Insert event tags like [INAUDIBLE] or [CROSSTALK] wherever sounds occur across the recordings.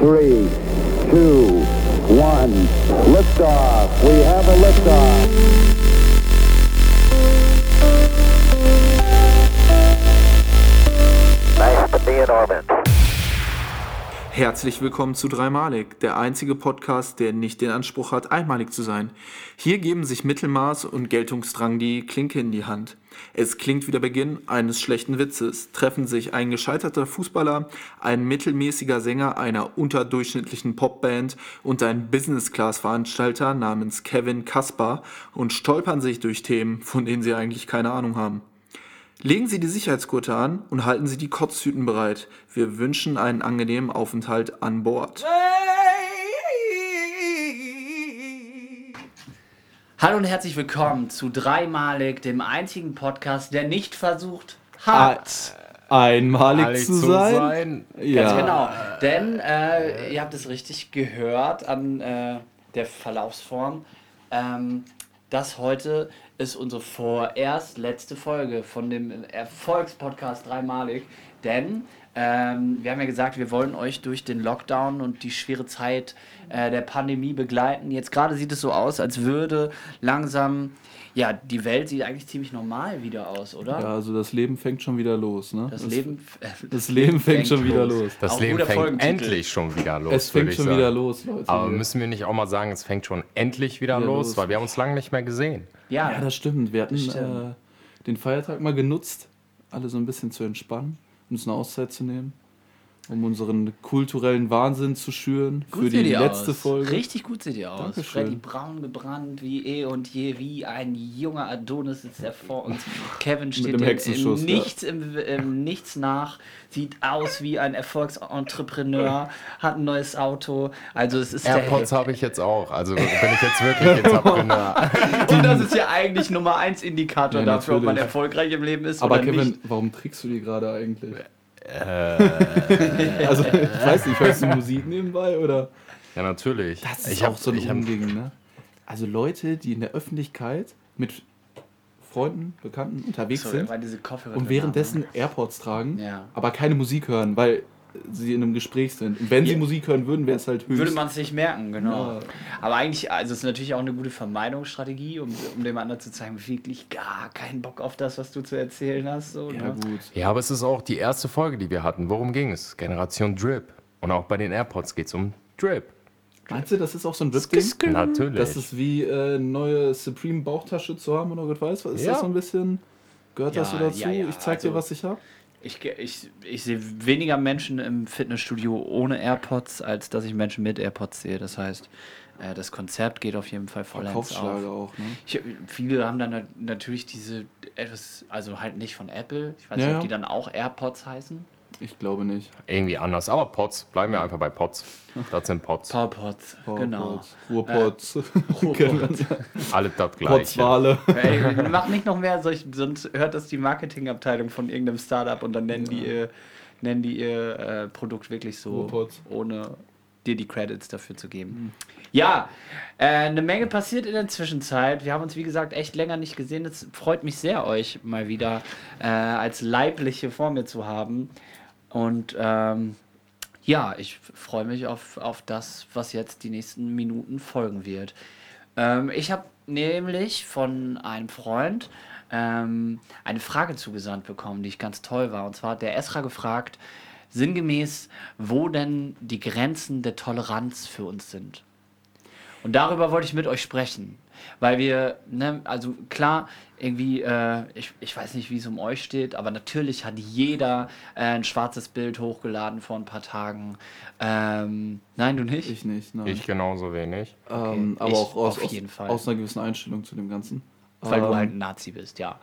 three, two, one. Liftoff. We have a liftoff. Nice to be in orbit. Herzlich willkommen zu Dreimalig, der einzige Podcast, der nicht den Anspruch hat, einmalig zu sein. Hier geben sich Mittelmaß und Geltungsdrang die Klinke in die Hand. Es klingt wie der Beginn eines schlechten Witzes, treffen sich ein gescheiterter Fußballer, ein mittelmäßiger Sänger einer unterdurchschnittlichen Popband und ein Business-Class-Veranstalter namens Kevin Kaspar und stolpern sich durch Themen, von denen sie eigentlich keine Ahnung haben. Legen Sie die Sicherheitsgurte an und halten Sie die Kotztüten bereit. Wir wünschen einen angenehmen Aufenthalt an Bord. Hallo und herzlich willkommen zu Dreimalig, dem einzigen Podcast, der nicht versucht hat. Einmalig Einmalig zu sein? Ganz Ja. genau. Denn äh, ihr habt es richtig gehört an äh, der Verlaufsform. Ähm, das heute ist unsere vorerst letzte Folge von dem Erfolgspodcast Dreimalig. Denn ähm, wir haben ja gesagt, wir wollen euch durch den Lockdown und die schwere Zeit äh, der Pandemie begleiten. Jetzt gerade sieht es so aus, als würde langsam, ja, die Welt sieht eigentlich ziemlich normal wieder aus, oder? Ja, also das Leben fängt schon wieder los, ne? Das Es- Leben, äh, das Leben [LAUGHS] fängt schon wieder los. Das Auch Leben fängt Folgentitel. endlich schon wieder los. Es fängt schon sagen. wieder los, Leute. Aber müssen wir nicht auch mal sagen, es fängt schon endlich wieder Wieder los, los. weil wir haben uns lange nicht mehr gesehen. Ja, ja, das stimmt. Wir hatten Das stimmt. Äh, den Feiertag mal genutzt, alle so ein bisschen zu entspannen, uns eine Auszeit zu nehmen, um unseren kulturellen Wahnsinn zu schüren gut für die letzte aus. Folge. Richtig gut sieht ihr aus. Dankeschön. Freddy Braun gebrannt wie eh und je, wie ein junger Adonis sitzt er vor uns. [LAUGHS] Kevin steht dem dem Hexenschuss, im ja. Nichts, im, im Nichts nach, sieht aus wie ein Erfolgsentrepreneur, hat ein neues Auto. Also es ist AirPods habe ich jetzt auch. Also bin ich jetzt wirklich Entrepreneur. [LAUGHS] und das ist ja eigentlich Nummer 1 Indikator Ja, dafür, ob man erfolgreich im Leben ist Aber oder Kevin, nicht. warum trägst du die gerade eigentlich? Äh. [LAUGHS] also, ich weiß nicht, hörst du Musik nebenbei oder? ja, natürlich. Das ist ich auch so ein hab, Unding, ne? Also Leute, die in der Öffentlichkeit mit Freunden, Bekannten unterwegs So, sind und drin währenddessen AirPods tragen, Ja. aber keine Musik hören, weil sie in einem Gespräch sind. Und wenn sie Ja. Musik hören würden, wäre es halt höchst. Würde man es nicht merken, genau. Ja. Aber eigentlich, also es ist natürlich auch eine gute Vermeidungsstrategie, um, um dem anderen zu zeigen, wirklich gar keinen Bock auf das, was du zu erzählen hast. So, ja, ne? gut. Ja, aber es ist auch die erste Folge, die wir hatten. Worum ging es? Generation Drip. Und auch bei den AirPods geht es um Drip. Meinst du, das ist auch so ein Rip-Ding? Natürlich. Das ist wie äh, neue Supreme Bauchtasche zu haben oder was weiß was? Ist Ja. das so ein bisschen. Gehört das so dazu? ja, ja, ich zeig dir, also- was ich habe. Ich, ich, ich sehe weniger Menschen im Fitnessstudio ohne AirPods, als dass ich Menschen mit AirPods sehe. Das heißt, äh, das Konzept geht auf jeden Fall vollends auf. Auch, ne? Ich, viele haben dann nat- natürlich diese etwas, also halt nicht von Apple. Ich weiß Ja, nicht, ob die dann auch AirPods heißen. Ich glaube nicht. irgendwie anders. Aber Pots, bleiben wir einfach bei Pots. Das sind Pots. PowerPods, genau. Ruhrpots. Ruhrpods. [LAUGHS] Alle das gleiche. Potswale. Ey, mach nicht noch mehr solch, sonst hört das die Marketingabteilung von irgendeinem Startup und dann nennen die ihr, nennen die ihr äh, Produkt wirklich so, Ruhrpots. ohne dir die Credits dafür zu geben. Ja, äh, eine Menge passiert in der Zwischenzeit. Wir haben uns, wie gesagt, echt länger nicht gesehen. Es freut mich sehr, euch mal wieder äh, als Leibliche vor mir zu haben. Und ähm, ja, ich freue mich auf, auf das, was jetzt die nächsten Minuten folgen wird. Ähm, ich habe nämlich von einem Freund ähm, eine Frage zugesandt bekommen, die ich ganz toll war. Und zwar hat der Esra gefragt, sinngemäß, wo denn die Grenzen der Toleranz für uns sind. Und darüber wollte ich mit euch sprechen. Weil wir, ne, also klar, irgendwie, äh, ich, ich weiß nicht, wie es um euch steht, aber natürlich hat jeder äh, ein schwarzes Bild hochgeladen vor ein paar Tagen. Ähm, nein, du nicht? Ich nicht, nein. Ich genauso wenig. ähm, Okay, aber ich auch aus, auf aus, jeden Fall. aus einer gewissen Einstellung zu dem Ganzen. Weil du Ähm, halt ein Nazi bist, ja.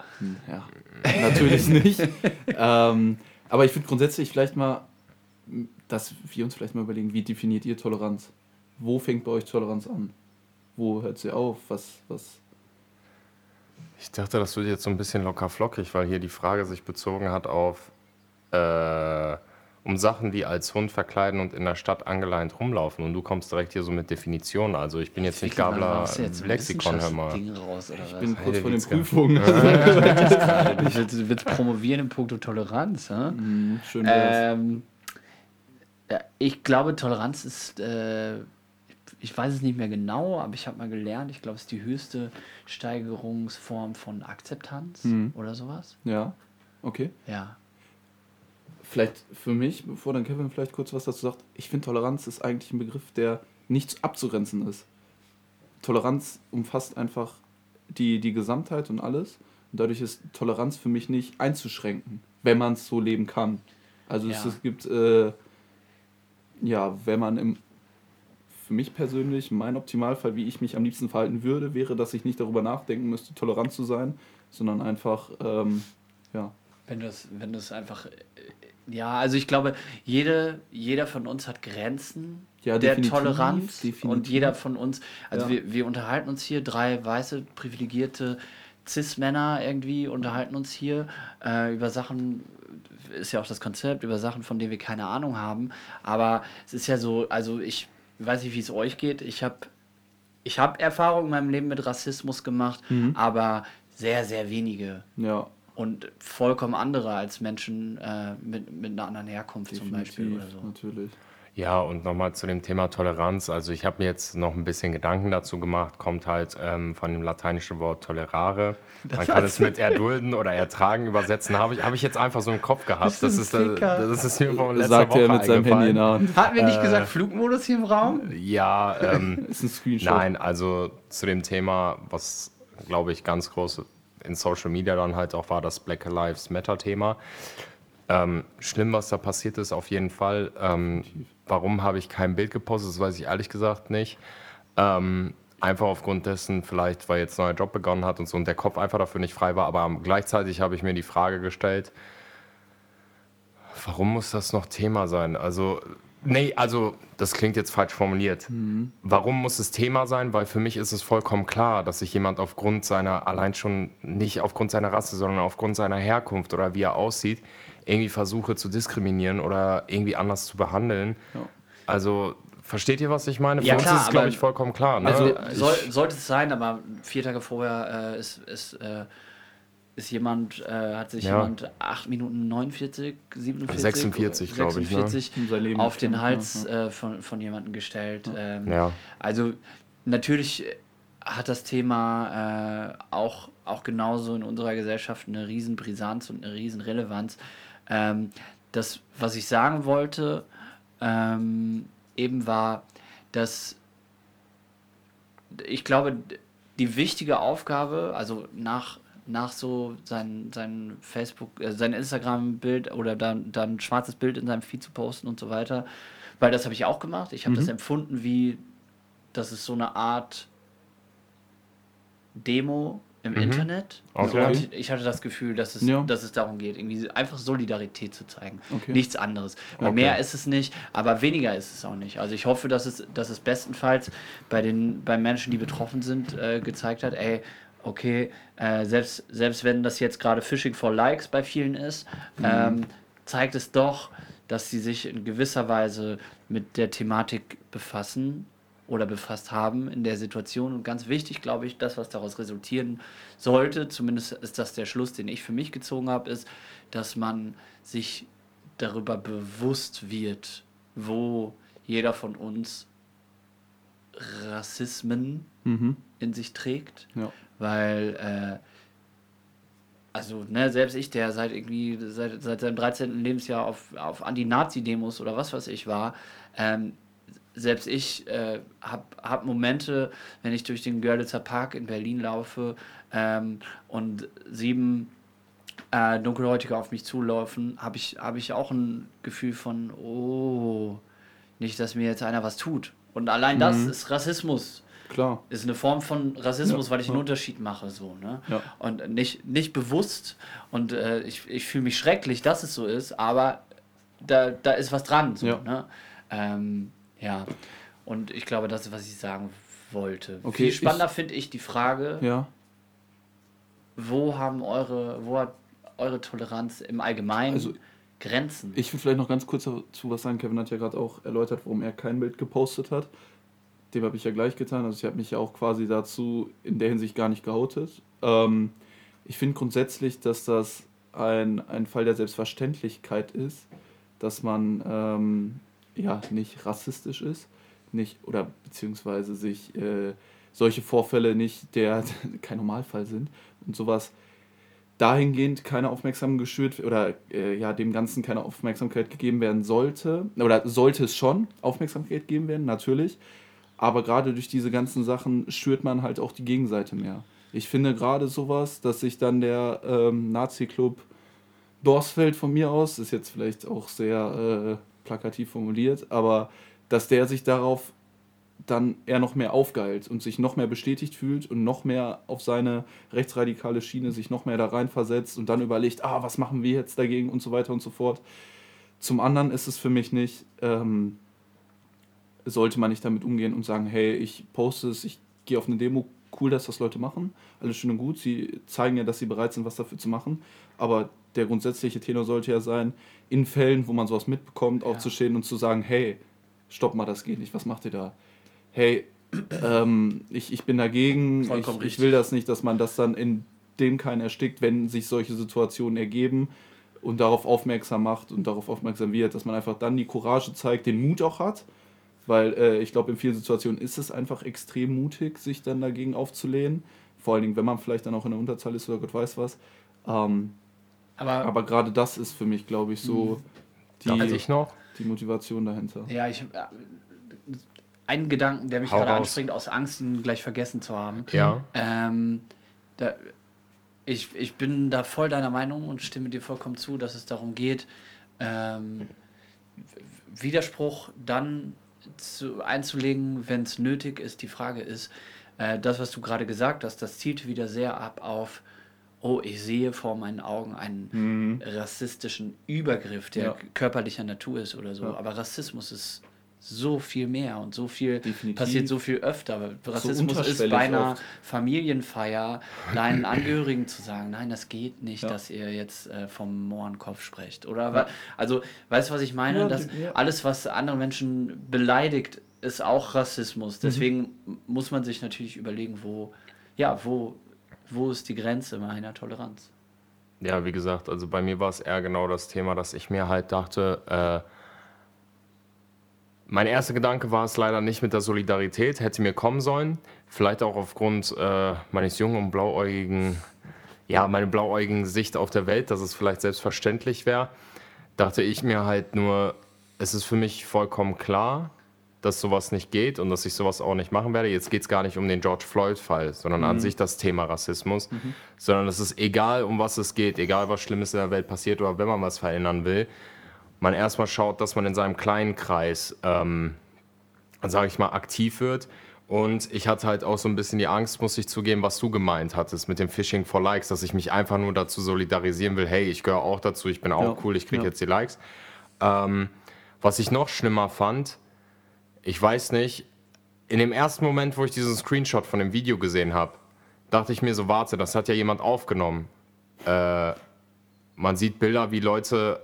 Ja, [LAUGHS] natürlich nicht. ähm, aber ich finde grundsätzlich vielleicht mal, dass wir uns vielleicht mal überlegen, wie definiert ihr Toleranz? Wo fängt bei euch Toleranz an? Wo hört sie auf? Was, was? Ich dachte, das wird jetzt so ein bisschen locker flockig, weil hier die Frage sich bezogen hat auf äh, um Sachen wie als Hund verkleiden und in der Stadt angeleint rumlaufen. Und du kommst direkt hier so mit Definitionen. Also ich bin jetzt nicht Gabler Lexikon, hör mal. Raus, Ich was? bin kurz Hey, vor den. Prüfungen. Du willst, du willst promovieren in puncto Toleranz, hä? Hm, Schön. Ähm, Ja, ich glaube, Toleranz ist, äh, ich weiß es nicht mehr genau, aber ich habe mal gelernt, ich glaube, es ist die höchste Steigerungsform von Akzeptanz Mhm. oder sowas. Ja, okay. Ja. Vielleicht für mich, bevor dann Kevin vielleicht kurz was dazu sagt, ich finde Toleranz ist eigentlich ein Begriff, der nicht abzugrenzen ist. Toleranz umfasst einfach die, die Gesamtheit und alles. Und dadurch ist Toleranz für mich nicht einzuschränken, wenn man es so leben kann. Also es, Ja. es gibt, äh, ja, wenn man im, für mich persönlich, mein Optimalfall, wie ich mich am liebsten verhalten würde, wäre, dass ich nicht darüber nachdenken müsste, tolerant zu sein, sondern einfach, ähm, ja, Wenn du es wenn du es einfach. äh, Ja, also ich glaube, jede, jeder von uns hat Grenzen Ja, der definitiv, Toleranz. Und definitiv. jeder von uns, also Ja. wir, wir unterhalten uns hier, drei weiße, privilegierte Cis-Männer irgendwie unterhalten uns hier äh, über Sachen, ist ja auch das Konzept, über Sachen, von denen wir keine Ahnung haben. Aber es ist ja so, also ich weiß nicht, wie es euch geht. Ich habe ich hab Erfahrungen in meinem Leben mit Rassismus gemacht, Mhm. aber sehr, sehr wenige ja, und vollkommen andere als Menschen äh, mit, mit einer anderen Herkunft zum Beispiel oder so. natürlich. Ja, und nochmal zu dem Thema Toleranz. Also ich habe mir jetzt noch ein bisschen Gedanken dazu gemacht, kommt halt ähm, von dem lateinischen Wort tolerare. Man kann es mit erdulden oder ertragen übersetzen. Habe ich, hab ich jetzt einfach so im Kopf gehabt. Das ist, äh, Ficker? das ist mir von letzter Sagt Woche er mit seinem Handy in der. Hand. Hatten wir nicht Äh, gesagt Flugmodus hier im Raum? Ja, ähm, [LAUGHS] Ist ein Screenshot. Nein, also zu dem Thema, was glaube ich ganz groß in Social Media dann halt auch war, das Black Lives Matter Thema. Ähm, schlimm, was da passiert ist, auf jeden Fall. Ähm, warum habe ich kein Bild gepostet? Das weiß ich ehrlich gesagt nicht. Ähm, einfach aufgrund dessen, vielleicht weil jetzt ein neuer Job begonnen hat und so und der Kopf einfach dafür nicht frei war. Aber gleichzeitig habe ich mir die Frage gestellt, warum muss das noch Thema sein? Also, nee, also, das klingt jetzt falsch formuliert. Warum muss es Thema sein? Weil für mich ist es vollkommen klar, dass sich jemand aufgrund seiner, allein schon nicht aufgrund seiner Rasse, sondern aufgrund seiner Herkunft oder wie er aussieht, irgendwie versuche zu diskriminieren oder irgendwie anders zu behandeln. Ja. Also, versteht ihr, was ich meine? Für Ja, uns klar, ist es, glaube ich, vollkommen klar. Ne? Also soll, sollte es sein, aber vier Tage vorher äh, ist, ist, äh, ist jemand, äh, hat sich Ja. jemand 8 Minuten 49, 47, 46, glaub ich, ne? 46 sein Leben auf den Hals ja, äh, von, von jemandem gestellt. Ähm, Ja. Also natürlich hat das Thema äh, auch, auch genauso in unserer Gesellschaft eine riesen Brisanz und eine riesen Relevanz. Ähm, das, was ich sagen wollte, ähm, eben war, dass ich glaube, die wichtige Aufgabe, also nach, nach so sein, sein Facebook, äh, sein Instagram-Bild oder dann, dann ein schwarzes Bild in seinem Feed zu posten und so weiter, weil das habe ich auch gemacht. Ich habe das empfunden wie, dass es so eine Art Demo im Internet. Okay. Und ich hatte das Gefühl, dass es, Ja. dass es darum geht, irgendwie einfach Solidarität zu zeigen. Okay. Nichts anderes. Okay. Mehr ist es nicht, aber weniger ist es auch nicht. Also ich hoffe, dass es, dass es bestenfalls bei den bei Menschen, die betroffen sind, äh, gezeigt hat, ey, okay, äh, selbst, selbst wenn das jetzt gerade Phishing for Likes bei vielen ist, ähm, zeigt es doch, dass sie sich in gewisser Weise mit der Thematik befassen oder befasst haben in der Situation. Und ganz wichtig, glaube ich, das, was daraus resultieren sollte, zumindest ist das der Schluss, den ich für mich gezogen habe, ist, dass man sich darüber bewusst wird, wo jeder von uns Rassismen Mhm. in sich trägt. Ja. Weil, äh, also, ne, selbst ich, der seit irgendwie, seit, seit seinem 13. Lebensjahr auf, auf Anti-Nazi-Demos oder was weiß ich war, ähm, selbst ich äh, habe hab Momente, wenn ich durch den Görlitzer Park in Berlin laufe ähm, und sieben äh, Dunkelhäutige auf mich zulaufen, habe ich, hab ich auch ein Gefühl von, oh, nicht, dass mir jetzt einer was tut. Und allein das ist Rassismus Klar. ist eine Form von Rassismus, Ja, weil ich einen ja. Unterschied mache, so, ne? Ja. Und nicht, nicht bewusst und äh, ich, ich fühle mich schrecklich, dass es so ist, aber da, da ist was dran, so, Ja. ne? Ähm, ja. Und ich glaube, das ist, was ich sagen wollte. Okay, Viel spannender finde ich die Frage, Ja. wo haben eure, wo hat eure Toleranz im Allgemeinen Also, Grenzen? Ich will vielleicht noch ganz kurz dazu was sagen. Kevin hat ja gerade auch erläutert, warum er kein Bild gepostet hat. Dem habe ich ja gleich getan. Also ich habe mich ja auch quasi dazu in der Hinsicht gar nicht geoutet. Ähm, ich finde grundsätzlich, dass das ein, ein Fall der Selbstverständlichkeit ist, dass man ähm, ja nicht rassistisch ist, nicht oder beziehungsweise sich äh, solche Vorfälle nicht der [LAUGHS] kein Normalfall sind und sowas dahingehend keine Aufmerksamkeit geschürt oder äh, ja dem Ganzen keine Aufmerksamkeit gegeben werden sollte oder sollte es schon Aufmerksamkeit gegeben werden natürlich, aber gerade durch diese ganzen Sachen schürt man halt auch die Gegenseite mehr. Ich finde gerade sowas, dass sich dann der ähm, Nazi-Club Dorsfeld von mir aus, ist jetzt vielleicht auch sehr äh, plakativ formuliert, aber dass der sich darauf dann eher noch mehr aufgeilt und sich noch mehr bestätigt fühlt und noch mehr auf seine rechtsradikale Schiene sich noch mehr da rein versetzt und dann überlegt, ah, was machen wir jetzt dagegen und so weiter und so fort. Zum anderen ist es für mich nicht, ähm, sollte man nicht damit umgehen und sagen, hey, ich poste es, ich gehe auf eine Demo, cool, dass das Leute machen, alles schön und gut, sie zeigen ja, dass sie bereit sind, was dafür zu machen, aber der grundsätzliche Tenor sollte ja sein, in Fällen, wo man sowas mitbekommt, aufzustehen und zu sagen, hey, stopp mal, das geht nicht, was macht ihr da? Hey, ähm, ich, ich bin dagegen, ich, Vollkommen ich richtig. will das nicht, dass man das dann in dem keinen erstickt, wenn sich solche Situationen ergeben und darauf aufmerksam macht und darauf aufmerksam wird, dass man einfach dann die Courage zeigt, den Mut auch hat, weil äh, ich glaube, in vielen Situationen ist es einfach extrem mutig, sich dann dagegen aufzulehnen, vor allen Dingen, wenn man vielleicht dann auch in der Unterzahl ist oder Gott weiß was. Ähm, Aber, aber gerade das ist für mich, glaube ich, so Darf die, ich noch? die Motivation dahinter. ja, ich. Äh, einen Gedanken, der mich Hau gerade raus. anspringt, aus Angst, ihn gleich vergessen zu haben. Ja. Ähm, da, ich, ich bin da voll deiner Meinung und stimme dir vollkommen zu, dass es darum geht, ähm, Widerspruch dann zu, einzulegen, wenn es nötig ist. Die Frage ist, äh, das, was du gerade gesagt hast, das zielt wieder sehr ab auf, oh, ich sehe vor meinen Augen einen rassistischen Übergriff, der Ja. körperlicher Natur ist oder so. Ja. Aber Rassismus ist so viel mehr und so viel Definitiv. passiert so viel öfter. Rassismus ist unterschwellig bei einer oft. Familienfeier deinen [CLEARS THROAT] Angehörigen zu sagen, nein, das geht nicht, Ja. dass ihr jetzt äh, vom Mohrenkopf sprecht. Oder wa- also, weißt du, was ich meine? Ja, dass ja. alles, was andere Menschen beleidigt, ist auch Mhm. Rassismus. Deswegen muss man sich natürlich überlegen, wo, ja, wo, wo ist die Grenze meiner Toleranz? Ja, wie gesagt, also bei mir war es eher genau das Thema, dass ich mir halt dachte, äh, mein erster Gedanke war es leider nicht mit der Solidarität, hätte mir kommen sollen. Vielleicht auch aufgrund äh, meines jungen und blauäugigen, ja, meine blauäugigen Sicht auf der Welt, dass es vielleicht selbstverständlich wäre. Dachte ich mir halt nur, es ist für mich vollkommen klar, dass sowas nicht geht und dass ich sowas auch nicht machen werde. Jetzt geht es gar nicht um den George Floyd-Fall, sondern an sich das Thema Rassismus, sondern es ist egal, um was es geht, egal was Schlimmes in der Welt passiert oder wenn man was verändern will, man erstmal schaut, dass man in seinem kleinen Kreis, ähm, sage ich mal, aktiv wird. Und ich hatte halt auch so ein bisschen die Angst, muss ich zugeben, was du gemeint hattest mit dem Phishing for Likes, dass ich mich einfach nur dazu solidarisieren will, hey, ich gehöre auch dazu, ich bin auch Ja, cool, ich kriege ja. jetzt die Likes. Ähm, was ich noch schlimmer fand, ich weiß nicht, in dem ersten Moment, wo ich diesen Screenshot von dem Video gesehen habe, dachte ich mir so, warte, das hat ja jemand aufgenommen. Äh, man sieht Bilder, wie Leute,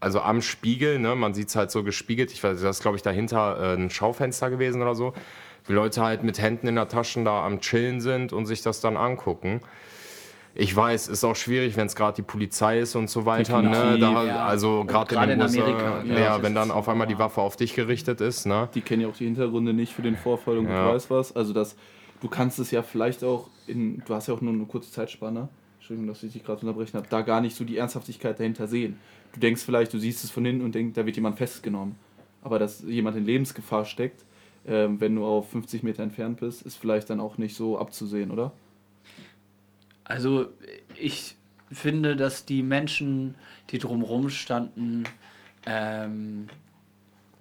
also am Spiegel, ne, man sieht es halt so gespiegelt, ich weiß, das ist glaube ich dahinter äh, ein Schaufenster gewesen oder so, wie Leute halt mit Händen in der Taschen da am Chillen sind und sich das dann angucken. Ich weiß, ist auch schwierig, wenn es gerade die Polizei ist und so weiter. Ne? Da, ja. Also Und gerade in in Amerika, ja, ja, wenn dann auf einmal die Waffe auf dich gerichtet ist. Ne? Die kennen ja auch die Hintergründe nicht für den Vorfall und Ja. Gott weiß was. Also das, du kannst es ja vielleicht auch in, du hast ja auch nur eine kurze Zeitspanne, Entschuldigung, dass ich dich gerade unterbrechen habe, da gar nicht so die Ernsthaftigkeit dahinter sehen. Du denkst vielleicht, du siehst es von hinten und denkst, da wird jemand festgenommen. Aber dass jemand in Lebensgefahr steckt, ähm, wenn du auf 50 Meter entfernt bist, ist vielleicht dann auch nicht so abzusehen, oder? Also ich finde, dass die Menschen, die drumherum standen, ähm,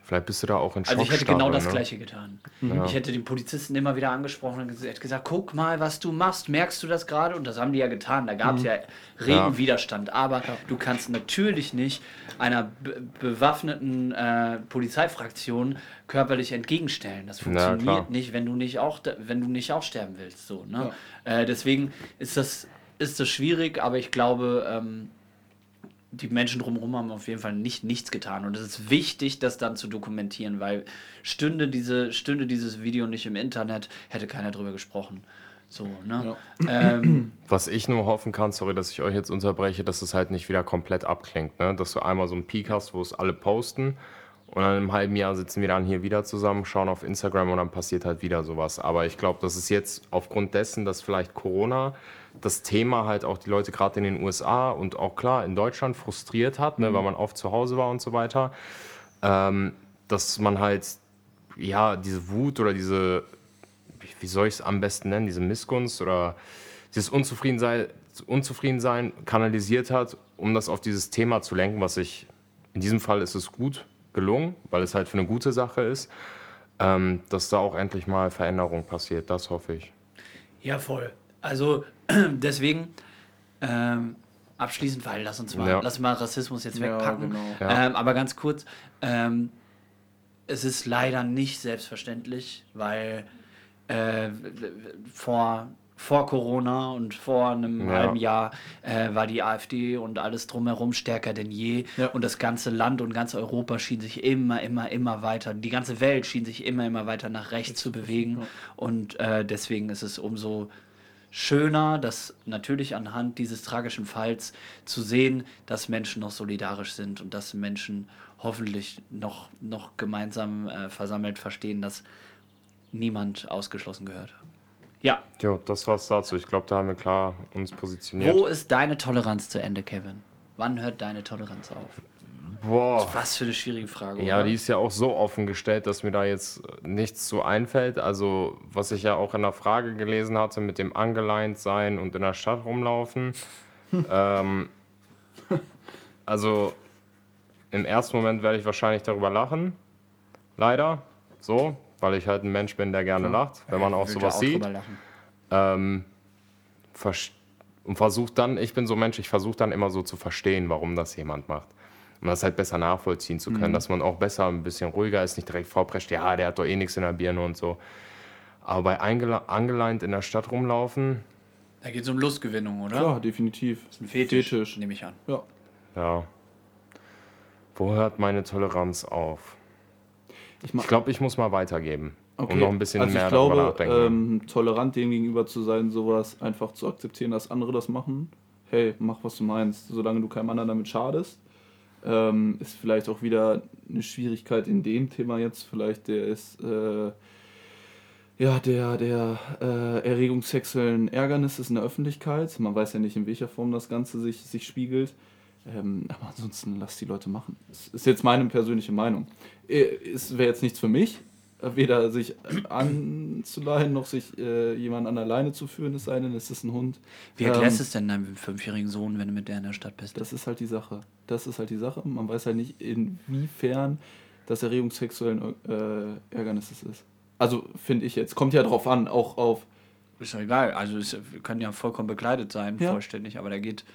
Vielleicht bist du da auch in also ich hätte genau das ne? Gleiche getan. Ja. Ich hätte den Polizisten immer wieder angesprochen und hätte gesagt, guck mal, was du machst, merkst du das gerade? Und das haben die ja getan. Da gab es ja regen Ja. Widerstand. Aber du kannst natürlich nicht einer be bewaffneten äh, Polizeifraktion körperlich entgegenstellen. Das funktioniert nicht, wenn du nicht auch, wenn du nicht auch sterben willst. So, ne? äh, deswegen ist das, ist das schwierig, aber ich glaube, ähm, die Menschen drumherum haben auf jeden Fall nicht nichts getan. Und es ist wichtig, das dann zu dokumentieren, weil stünde, diese, stünde dieses Video nicht im Internet, hätte keiner drüber gesprochen. So, ne? Ähm, [CLEARS THROAT] Was ich nur hoffen kann, sorry, dass ich euch jetzt unterbreche, dass es halt nicht wieder komplett abklingt. Ne? Dass du einmal so einen Peak hast, wo es alle posten Und dann im halben Jahr sitzen wir dann hier wieder zusammen, schauen auf Instagram und dann passiert halt wieder sowas. Aber ich glaube, das ist jetzt aufgrund dessen, dass vielleicht Corona das Thema halt auch die Leute gerade in den USA und auch klar in Deutschland frustriert hat, ne, weil man oft zu Hause war und so weiter, ähm, dass man halt ja diese Wut oder diese, wie- wie soll ich es am besten nennen, diese Missgunst oder dieses Unzufriedensein, Unzufriedensein kanalisiert hat, um das auf dieses Thema zu lenken, was ich, in diesem Fall ist es gut gelungen, weil es halt für eine gute Sache ist, ähm, dass da auch endlich mal Veränderung passiert, das hoffe ich. Ja, voll. Also [CLEARS THROAT] deswegen ähm, abschließend, weil lass uns mal, Ja. lass mal Rassismus jetzt Ja, wegpacken. genau. Ja. Ähm, aber ganz kurz, ähm, es ist leider nicht selbstverständlich, weil äh, vor, vor Corona und vor einem Ja. halben Jahr äh, war die AfD und alles drumherum stärker denn je. Ja. Und das ganze Land und ganz Europa schien sich immer, immer, immer weiter, die ganze Welt schien sich immer, immer weiter nach rechts zu bewegen. Und äh, deswegen ist es umso schöner, das natürlich anhand dieses tragischen Falls zu sehen, dass Menschen noch solidarisch sind und dass Menschen hoffentlich noch, noch gemeinsam äh, versammelt verstehen, dass niemand ausgeschlossen gehört. Ja, Jo, das war's dazu. Ich glaube, da haben wir klar uns positioniert. wo ist deine Toleranz zu Ende, Kevin? Wann hört deine Toleranz auf? Boah. Was für eine schwierige Frage. Ja, oder? die ist ja auch so offen gestellt, dass mir da jetzt nichts zu einfällt. Also, was ich ja auch in der Frage gelesen hatte mit dem angeleint sein und in der Stadt rumlaufen. [LAUGHS] ähm, also, im ersten Moment werde ich wahrscheinlich darüber lachen. Leider. So, weil ich halt ein Mensch bin, der gerne lacht, wenn man auch sowas auch sieht. Ähm, und versucht dann, ich bin so ein Mensch, ich versuche dann immer so zu verstehen, warum das jemand macht. Um das halt besser nachvollziehen zu können, dass man auch besser ein bisschen ruhiger ist, nicht direkt vorprescht, ja, der hat doch eh nichts in der Birne und so. Aber bei angeleint in der Stadt rumlaufen, Da geht es um Lustgewinnung, oder? Ja, definitiv. Ein Fetisch, Fetisch. nehme ich an. Ja. ja. Wo hört meine Toleranz auf? Ich, Ich glaube, ich muss mal weitergeben, Okay. um noch ein bisschen also mehr ich glaube, darüber nachdenken. ähm, tolerant dem gegenüber zu sein, sowas einfach zu akzeptieren, dass andere das machen. Hey, mach was du meinst, solange du keinem anderen damit schadest. Ähm, ist vielleicht auch wieder eine Schwierigkeit in dem Thema jetzt. Vielleicht der ist äh, ja der der äh, Erregung sexuellen Ärgernisses in der Öffentlichkeit. Man weiß ja nicht, in welcher Form das Ganze sich, sich spiegelt. Ähm, aber ansonsten lass die Leute machen. Das ist jetzt meine persönliche Meinung. Äh, Es wäre jetzt nichts für mich, weder sich anzuleihen noch sich äh, jemand an der Leine zu führen, es sei denn, es ist ein Hund. Wie erklärst du Ähm, es denn deinem fünfjährigen Sohn, wenn du mit der in der Stadt bist? Das ist halt die Sache. Das ist halt die Sache. Man weiß halt nicht, inwiefern das Erregung sexuellen äh, Ärgernisses ist. Also finde ich jetzt. Kommt ja drauf an, auch auf. Ist doch egal. Also es, können ja vollkommen bekleidet sein, Ja. vollständig, aber da geht,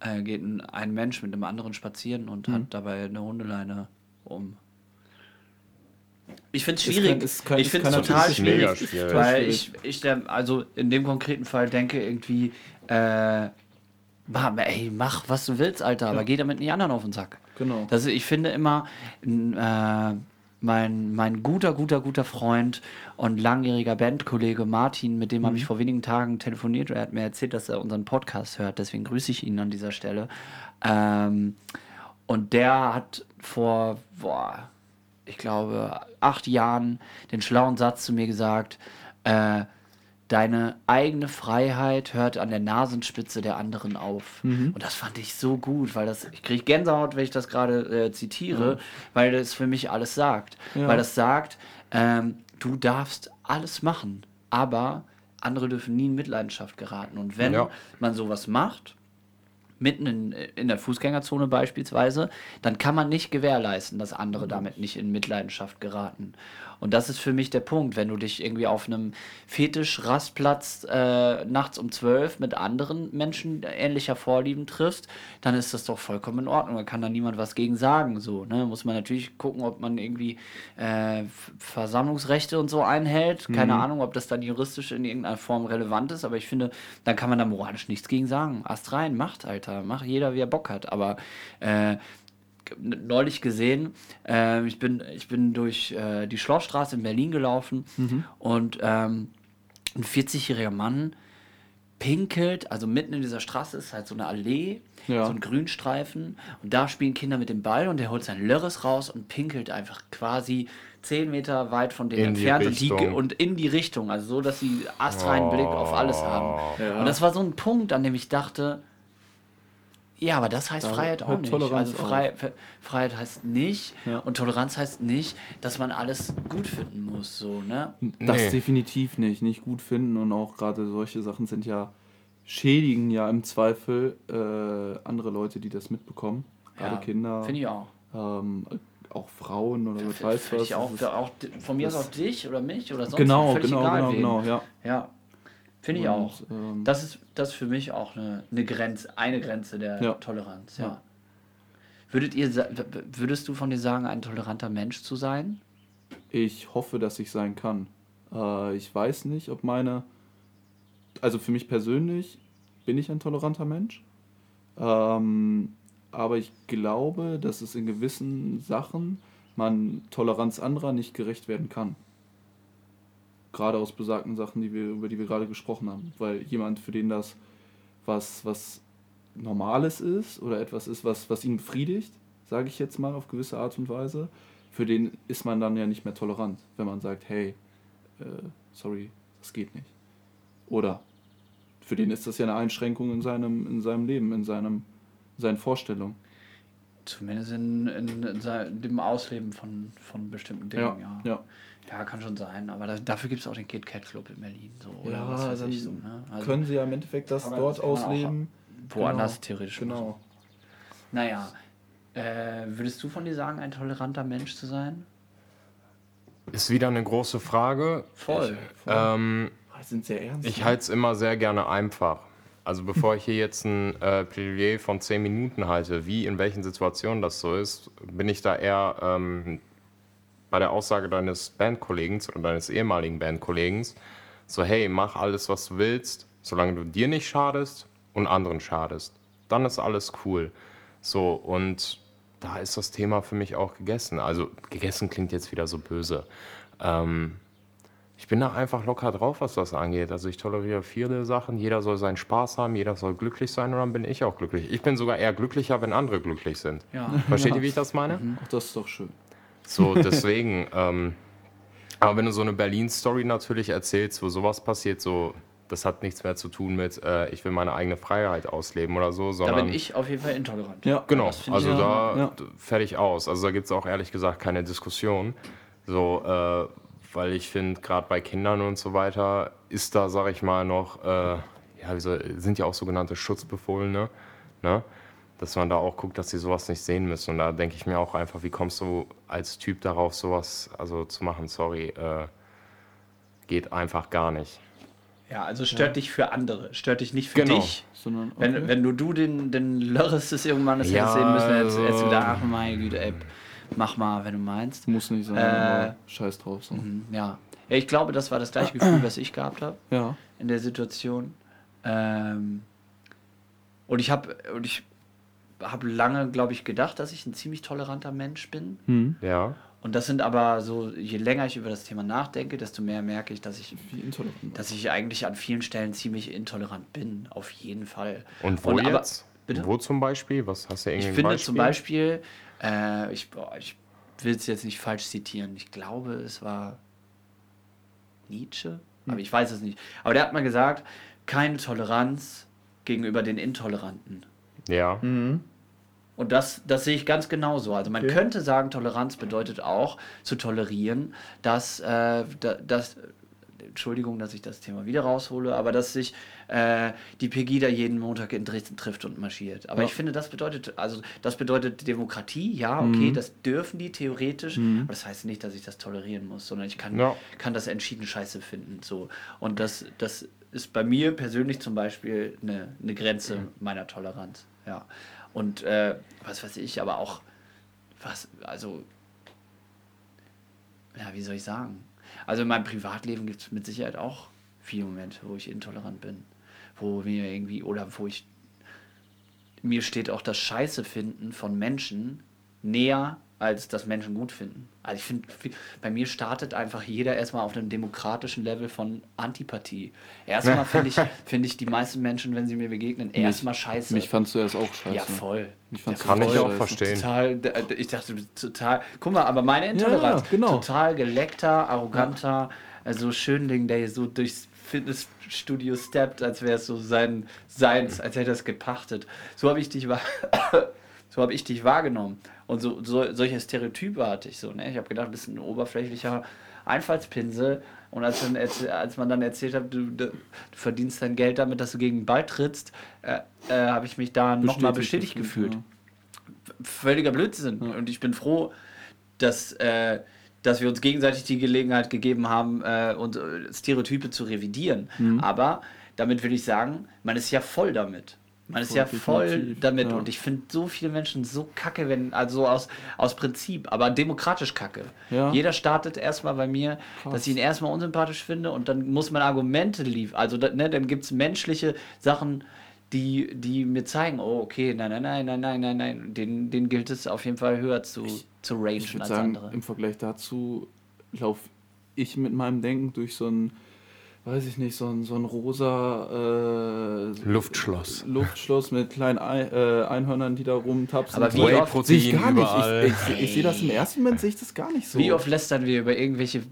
äh, geht ein, ein Mensch mit einem anderen spazieren und Mhm. hat dabei eine Hundeleine um. Ich finde es schwierig. ich finde es total schwierig, schwierig. weil ich, ich der, also in dem konkreten Fall denke irgendwie, äh, mach, ey, mach was du willst, Alter, aber geh damit nicht anderen auf den Sack. Genau. Das, ich finde immer, äh, mein, mein guter, guter, guter Freund und langjähriger Bandkollege Martin, mit dem habe ich Mhm. vor wenigen Tagen telefoniert. Er hat mir erzählt, dass er unseren Podcast hört. Deswegen grüße ich ihn an dieser Stelle. Ähm, und der hat vor, boah, ich glaube, acht Jahren den schlauen Satz zu mir gesagt, äh, deine eigene Freiheit hört an der Nasenspitze der anderen auf. Mhm. Und das fand ich so gut, weil das, ich kriege Gänsehaut, wenn ich das gerade äh, zitiere, weil das für mich alles sagt. Ja. Weil das sagt, ähm, du darfst alles machen, aber andere dürfen nie in Mitleidenschaft geraten. Und wenn Ja. man sowas macht, mitten in, in der Fußgängerzone beispielsweise, dann kann man nicht gewährleisten, dass andere damit nicht in Mitleidenschaft geraten. Und das ist für mich der Punkt, wenn du dich irgendwie auf einem Fetisch-Rastplatz äh, nachts um zwölf mit anderen Menschen ähnlicher Vorlieben triffst, dann ist das doch vollkommen in Ordnung. Da kann da niemand was gegen sagen. So, ne? Muss man natürlich gucken, ob man irgendwie äh, Versammlungsrechte und so einhält. Keine Ahnung, ob das dann juristisch in irgendeiner Form relevant ist, aber ich finde, dann kann man da moralisch nichts gegen sagen. Ast rein, macht, Alter. Macht jeder, wie er Bock hat. Aber äh, neulich gesehen, äh, ich, bin, ich bin durch äh, die Schlossstraße in Berlin gelaufen und ähm, ein 40-jähriger Mann pinkelt, also mitten in dieser Straße ist halt so eine Allee, Ja. so ein Grünstreifen und da spielen Kinder mit dem Ball und der holt sein Lörres raus und pinkelt einfach quasi 10 Meter weit von denen In entfernt und, die, und in die Richtung, also so, dass sie astreinen Blick auf alles haben. Ja. Und das war so ein Punkt, an dem ich dachte, ja, aber das heißt Da Freiheit auch hört nicht. Toleranz also. Frei, Freiheit heißt nicht Ja. und Toleranz heißt nicht, dass man alles gut finden muss, so, ne? Das Nee. definitiv nicht. Nicht gut finden und auch gerade solche Sachen sind ja, schädigen ja im Zweifel äh, andere Leute, die das mitbekommen. Gerade Ja, Kinder, Finde ich auch. ähm, auch Frauen oder was weiß was. ich auch, auch. Von mir aus auch dich oder mich oder sonst Genau, völlig genau, egal genau, wen. genau, ja. Ja, finde ich auch. ähm, Das ist, das ist für mich auch eine, eine Grenze, eine Grenze der Ja. Toleranz, ja. Würdet ihr, würdest du von dir sagen, ein toleranter Mensch zu sein? Ich hoffe, dass ich sein kann. Äh, ich weiß nicht, ob meine. Also für mich persönlich bin ich ein toleranter Mensch. Ähm, aber ich glaube, dass es in gewissen Sachen man Toleranz anderer nicht gerecht werden kann. Gerade aus besagten Sachen, die wir, über die wir gerade gesprochen haben. Weil jemand, für den das was, was Normales ist oder etwas ist, was, was ihn befriedigt, sage ich jetzt mal auf gewisse Art und Weise, für den ist man dann ja nicht mehr tolerant, wenn man sagt, hey, äh, sorry, das geht nicht. Oder für den ist das ja eine Einschränkung in seinem, in seinem Leben, in seinem, in seinen Vorstellungen. Zumindest in, in, in dem Ausleben von, von bestimmten Dingen, ja. ja. Ja, kann schon sein, aber da, dafür gibt es auch den Kid Cat Club in Berlin. So, oder Ja, was weiß dann ich so, ne? also, Können sie ja im Endeffekt das dort das ausleben. woanders Genau. theoretisch machen. Genau. Naja, äh, würdest du von dir sagen, ein toleranter Mensch zu sein? Ist wieder eine große Frage. Voll. Ähm, Ah, sind sehr ernst. ich ne? halte es immer sehr gerne einfach. Also bevor ich hier jetzt ein äh, Plädoyer von 10 Minuten halte, wie in welchen Situationen das so ist, bin ich da eher ähm, bei der Aussage deines Bandkollegen oder deines ehemaligen Bandkollegen so, hey, mach alles, was du willst, solange du dir nicht schadest und anderen schadest. Dann ist alles cool. So, und da ist das Thema für mich auch gegessen. Also, gegessen klingt jetzt wieder so böse. Ähm, ich bin da einfach locker drauf, was das angeht. Also ich toleriere viele Sachen. Jeder soll seinen Spaß haben, jeder soll glücklich sein und dann bin ich auch glücklich. Ich bin sogar eher glücklicher, wenn andere glücklich sind. Ja. Versteht ihr, wie ich das meine? Ach, das ist doch schön. So, deswegen. [LAUGHS] ähm, aber wenn du so eine Berlin-Story natürlich erzählst, wo sowas passiert, so, das hat nichts mehr zu tun mit, äh, ich will meine eigene Freiheit ausleben oder so, Da sondern. bin ich auf jeden Fall intolerant. Ja. Genau, ich also ja- da ja. fertig aus. Also da gibt es auch ehrlich gesagt keine Diskussion. So, äh, weil ich finde, gerade bei Kindern und so weiter ist da, sag ich mal, noch, äh, ja, wie soll, sind ja auch sogenannte Schutzbefohlene, ne? Dass man da auch guckt, dass sie sowas nicht sehen müssen. Und da denke ich mir auch einfach, wie kommst du als Typ darauf, sowas also zu machen? Sorry, äh, geht einfach gar nicht. Ja, also stört dich für andere, stört dich nicht für Genau. dich. Sondern, okay. Wenn, wenn nur du den, den Lörres des irgendwann das Ja, sehen müssen, hättest hättest du also- gedacht, ach meine Güte, ey, mach mal, wenn du meinst. muss nicht sein, Äh, scheiß drauf. So. Mhm, Ja. ja, ich glaube, das war das gleiche Gefühl, was ich gehabt habe Ja. in der Situation. Ähm, und ich habe und ich habe lange, glaube ich, gedacht, dass ich ein ziemlich toleranter Mensch bin. Hm. Ja. Und das sind aber so, je länger ich über das Thema nachdenke, desto mehr merke ich, dass ich, dass ich eigentlich an vielen Stellen ziemlich intolerant bin. Auf jeden Fall. Und wo aber- jetzt? bitte? Wo zum Beispiel? Was hast du irgendwie Ich finde Beispiel? zum Beispiel, äh, ich, ich will es jetzt nicht falsch zitieren, ich glaube, es war Nietzsche, aber ich weiß es nicht. Aber der hat mal gesagt, keine Toleranz gegenüber den Intoleranten. Ja. Und das, das sehe ich ganz genauso. Also man Okay. könnte sagen, Toleranz bedeutet auch zu tolerieren, dass, äh, da, dass Entschuldigung, dass ich das Thema wieder raushole, aber dass sich äh, die Pegida jeden Montag in Dresden trifft und marschiert. Aber Ja. ich finde, das bedeutet, also das bedeutet Demokratie, ja, okay, das dürfen die theoretisch, aber das heißt nicht, dass ich das tolerieren muss, sondern ich kann, Ja. kann das entschieden scheiße finden. So. Und das, das ist bei mir persönlich zum Beispiel eine, eine Grenze meiner Toleranz. Ja. Und äh, was weiß ich, aber auch, was, also, ja, wie soll ich sagen? Also in meinem Privatleben gibt es mit Sicherheit auch viele Momente, wo ich intolerant bin. Wo mir irgendwie, oder wo ich, mir steht auch das Scheiße finden von Menschen näher als das Menschen gut finden. Also ich finde, bei mir startet einfach jeder erstmal auf einem demokratischen Level von Antipathie. Erstmal finde ich, [LAUGHS] finde ich die meisten Menschen, wenn sie mir begegnen, erstmal scheiße. Mich fandst du erst auch scheiße. ja, voll. Ja, du Kann ich voll auch scheiße. verstehen. Total, ich dachte total, guck mal, aber meine Intoleranz, ja, genau. total geleckter, arroganter, also Schönling, der hier so durchs Fitnessstudio steppt, als wäre es so sein seins, als hätte er es gepachtet. So habe ich dich wahr- so habe ich dich wahrgenommen und so, so solche Stereotype hatte ich so, ne? Ich habe gedacht, du bist ein oberflächlicher Einfallspinsel und als, dann, als man dann erzählt hat, du, du verdienst dein Geld damit, dass du gegen den Ball trittst, äh, äh, habe ich mich da nochmal bestätigt gefühlt ja. völliger Blödsinn. Und ich bin froh, dass, äh, dass wir uns gegenseitig die Gelegenheit gegeben haben, äh, und äh, Stereotype zu revidieren. Mhm. Aber damit will ich sagen, man ist ja voll damit. Man ist ja voll damit. ja. Und ich finde so viele Menschen so kacke, wenn, also aus, aus Prinzip, aber demokratisch kacke. Ja. Jeder startet erstmal bei mir, dass ich ihn erstmal unsympathisch finde und dann muss man Argumente liefern. Also ne, dann gibt es menschliche Sachen, die, die mir zeigen, oh, okay, nein, nein, nein, nein, nein, nein, nein, den, den gilt es auf jeden Fall höher zu, zu rangen Ich als sagen, andere. im Vergleich dazu laufe ich mit meinem Denken durch so ein, weiß ich nicht, so ein, so ein rosa äh, Luftschloss. Luftschloss mit kleinen Ei, äh, Einhörnern, die da rumtapsen. Aber wie Sehe oft- ich gar nicht. Ich, ich, ich sehe das im ersten Moment, sehe ich das gar nicht so. Wie oft lästern wir über irgendwelche